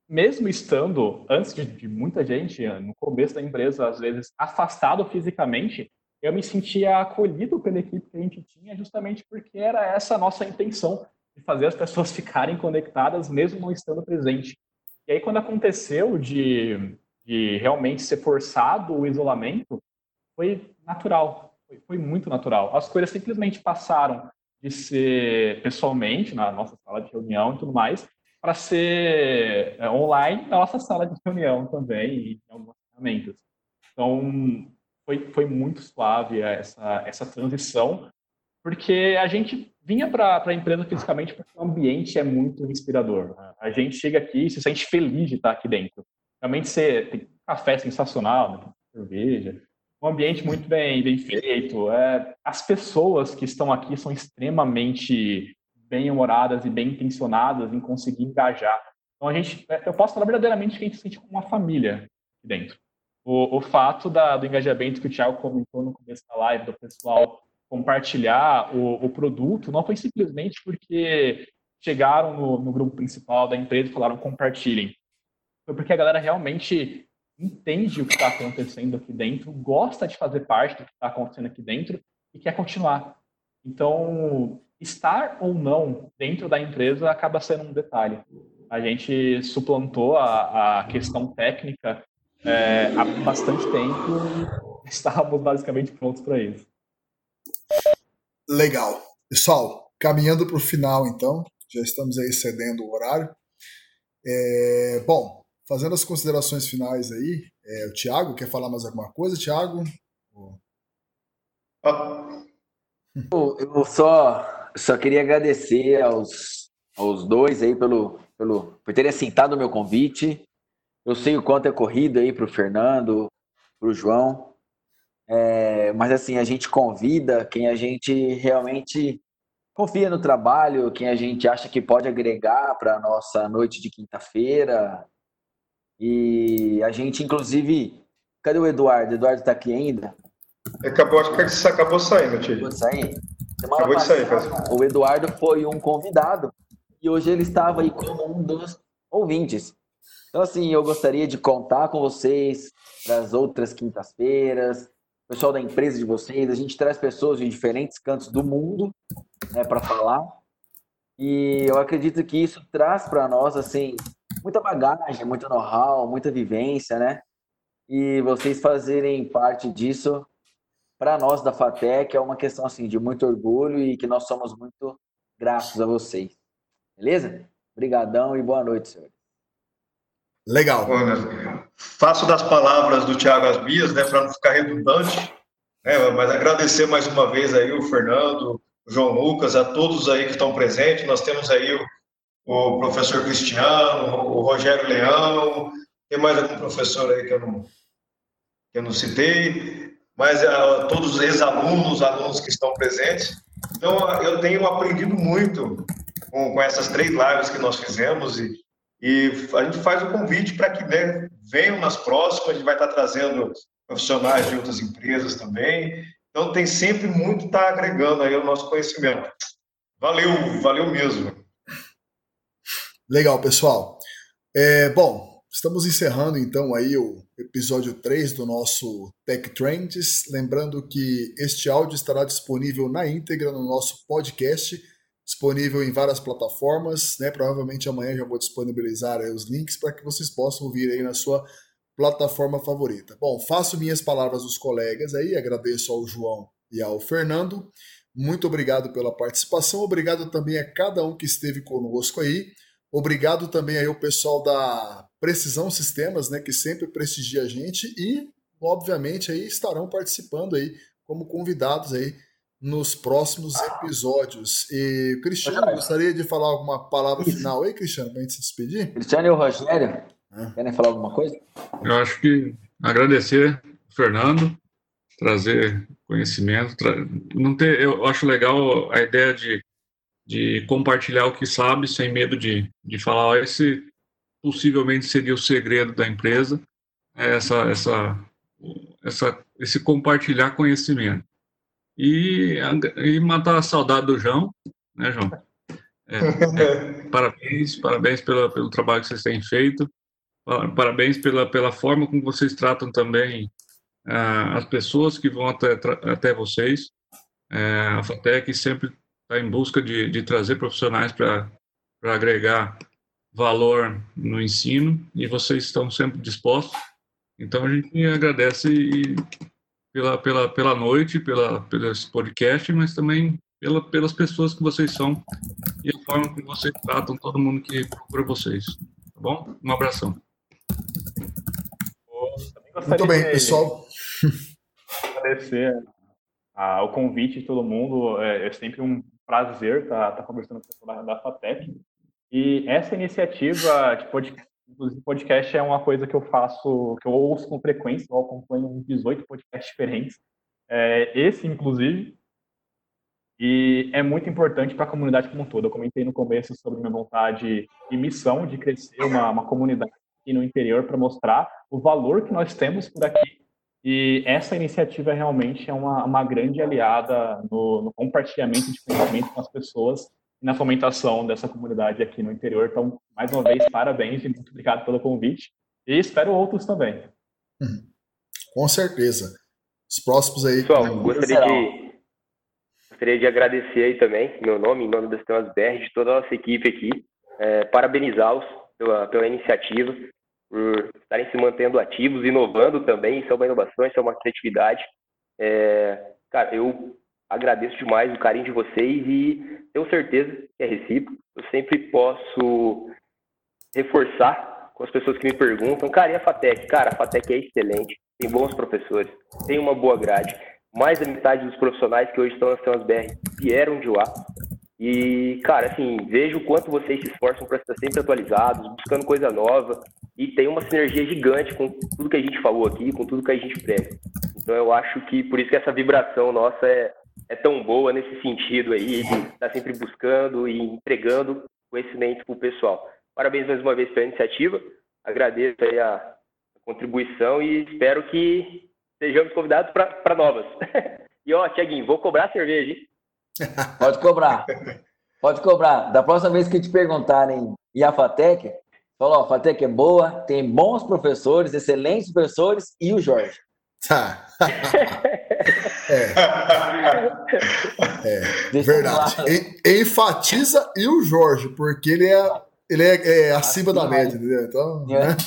Mesmo estando, antes de, de, muita gente, no começo da empresa, às vezes afastado fisicamente, eu me sentia acolhido pela equipe que a gente tinha, justamente porque era essa a nossa intenção, de fazer as pessoas ficarem conectadas, mesmo não estando presente. E aí, quando aconteceu de, de realmente ser forçado o isolamento, foi natural foi, foi muito natural. As coisas simplesmente passaram de ser pessoalmente, na nossa sala de reunião e tudo mais, para ser é, online na nossa sala de reunião também, e em algumas ferramentas. Então, foi, foi muito suave essa, essa transição, porque a gente vinha para a empresa fisicamente porque o ambiente é muito inspirador. Né? A gente chega aqui e se sente feliz de estar aqui dentro. Realmente você tem café sensacional, né? cerveja, um ambiente muito bem, bem feito. É, as pessoas que estão aqui são extremamente bem-humoradas e bem intencionadas em conseguir engajar. Então a gente, é, eu posso falar verdadeiramente que a gente se sente como uma família aqui dentro. O, o fato da, do engajamento que o Thiago comentou no começo da live, do pessoal compartilhar o, o produto, não foi simplesmente porque chegaram no, no grupo principal da empresa e falaram compartilhem. Foi porque a galera realmente entende o que está acontecendo aqui dentro, gosta de fazer parte do que está acontecendo aqui dentro e quer continuar. Então, estar ou não dentro da empresa acaba sendo um detalhe. A gente suplantou a, a questão técnica é, há bastante tempo e estávamos basicamente prontos para isso. Legal. Pessoal, caminhando para o final, então, já estamos aí cedendo o horário. É, bom, fazendo as considerações finais aí, é, o Thiago quer falar mais alguma coisa, Thiago? Eu só, só queria agradecer aos, aos dois aí pelo, pelo, por terem aceitado o meu convite. Eu sei o quanto é corrido aí para o Fernando, para o João. É, mas assim, a gente convida quem a gente realmente confia no trabalho, quem a gente acha que pode agregar para a nossa noite de quinta-feira, e a gente, inclusive. Cadê o Eduardo? O Eduardo está aqui ainda? Acabou, acho que acabou saindo, tio. Acabou de sair? Semana acabou passada, de sair. O Eduardo foi um convidado e hoje ele estava aí como um dos ouvintes. Então, assim, eu gostaria de contar com vocês para as outras quintas-feiras, pessoal da empresa de vocês. A gente traz pessoas de diferentes cantos do mundo né, para falar. E eu acredito que isso traz para nós, assim, muita bagagem, muito know-how, muita vivência, né? E vocês fazerem parte disso, para nós da FATEC, é uma questão assim de muito orgulho e que nós somos muito gratos a vocês. Beleza? Obrigadão e boa noite, senhor. Legal. faço das palavras do Tiago Asbias, né, para não ficar redundante, né, mas agradecer mais uma vez aí o Fernando, o João Lucas, a todos aí que estão presentes. Nós temos aí o o professor Cristiano, o Rogério Leão, tem mais algum professor aí que eu não, que eu não citei, mas uh, todos os ex-alunos, alunos que estão presentes. Então, eu tenho aprendido muito com, com essas três lives que nós fizemos e, e a gente faz o convite para que né, venham nas próximas, a gente vai estar trazendo profissionais de outras empresas também. Então, tem sempre muito estar agregando aí o nosso conhecimento. Valeu, valeu mesmo. Legal, pessoal. É, bom, estamos encerrando então aí o episódio 3 do nosso Tech Trends. Lembrando que este áudio estará disponível na íntegra no nosso podcast, disponível em várias plataformas, né? Provavelmente amanhã já vou disponibilizar os links para que vocês possam ouvir aí na sua plataforma favorita. Bom, faço minhas palavras dos colegas aí, agradeço ao João e ao Fernando. Muito obrigado pela participação, obrigado também a cada um que esteve conosco aí. Obrigado também aí ao pessoal da Precisão Sistemas, né, que sempre prestigia a gente e, obviamente, aí estarão participando aí como convidados aí nos próximos episódios. E Cristiano, gostaria de falar alguma palavra final aí, Cristiano, para a gente se despedir? Cristiano e o Rogério, ah. querem falar alguma coisa? Eu acho que agradecer Fernando, trazer conhecimento, tra... não ter, eu acho legal a ideia de de compartilhar o que sabe sem medo de, de falar, esse possivelmente seria o segredo da empresa, é essa, essa, essa, esse compartilhar conhecimento. E, e matar a saudade do João, né, João? É, é, parabéns, parabéns pela, pelo trabalho que vocês têm feito, parabéns pela, pela forma como vocês tratam também ah, as pessoas que vão até, até vocês. É, a FATEC sempre está em busca de, de trazer profissionais para agregar valor no ensino e vocês estão sempre dispostos. Então a gente agradece e, pela, pela, pela noite, pela, pelo esse podcast, mas também pela, pelas pessoas que vocês são e a forma que vocês tratam todo mundo que procura vocês. Tá bom? Um abração. Muito bem, pessoal. Agradecer o convite de todo mundo. É, é sempre um prazer estar tá, tá conversando com o pessoal da, da FATEC. E essa iniciativa de podcast, podcast é uma coisa que eu faço, que eu ouço com frequência, eu acompanho uns 18 podcasts diferentes, é, esse inclusive, e é muito importante para a comunidade como um todo. Eu comentei no começo sobre minha vontade e missão de crescer uma, uma comunidade aqui no interior para mostrar o valor que nós temos por aqui e essa iniciativa realmente é uma, uma grande aliada no, no, compartilhamento de conhecimento com as pessoas e na fomentação dessa comunidade aqui no interior. Então, mais uma vez, parabéns e muito obrigado pelo convite. E espero outros também. Uhum. Com certeza. Os próximos aí. Pessoal, gostaria de, gostaria de agradecer aí também, meu nome, em nome das Temas BR, de toda a nossa equipe aqui, é, parabenizá-los pela, pela iniciativa por estarem se mantendo ativos, inovando também. Isso é uma inovação, isso é uma criatividade. É, cara, eu agradeço demais o carinho de vocês e tenho certeza que é recíproco. Eu sempre posso reforçar com as pessoas que me perguntam, cara, e a FATEC? Cara, a FATEC é excelente, tem bons professores, tem uma boa grade. Mais da metade dos profissionais que hoje estão nas BR vieram de lá. E, cara, assim, vejo o quanto vocês se esforçam para estar sempre atualizados, buscando coisa nova, e tem uma sinergia gigante com tudo que a gente falou aqui, com tudo que a gente prega. Então eu acho que por isso que essa vibração nossa é, é tão boa nesse sentido aí, de estar sempre buscando e entregando conhecimento para o pessoal. Parabéns mais uma vez pela iniciativa, agradeço aí a contribuição e espero que sejamos convidados para novas. e ó, Tiaguinho, vou cobrar cerveja, hein? Pode cobrar. Pode cobrar. Da próxima vez que te perguntarem e a FATEC, Falou, a FATEC é boa, tem bons professores, excelentes professores e o Jorge. Tá. é. é verdade. enfatiza e o Jorge, porque ele é, ele é, é acima da média, entendeu? Então, é. Né?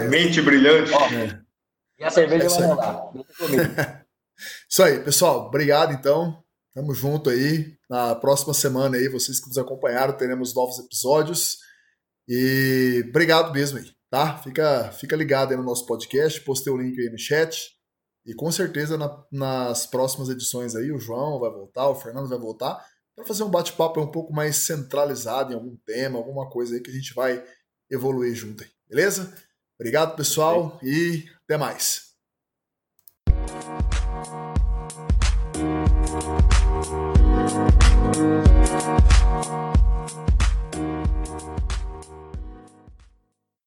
É. Mente brilhante. Ó, é. E a cerveja vai rolar. Isso aí, pessoal. Obrigado, então. Tamo junto aí. Na próxima semana aí, vocês que nos acompanharam, teremos novos episódios. E obrigado mesmo aí, tá? Fica, fica ligado aí no nosso podcast, postei o link aí no chat. E com certeza na, nas próximas edições aí o João vai voltar, o Fernando vai voltar para fazer um bate-papo um pouco mais centralizado em algum tema, alguma coisa aí que a gente vai evoluir junto aí, beleza? Obrigado, pessoal, e até mais.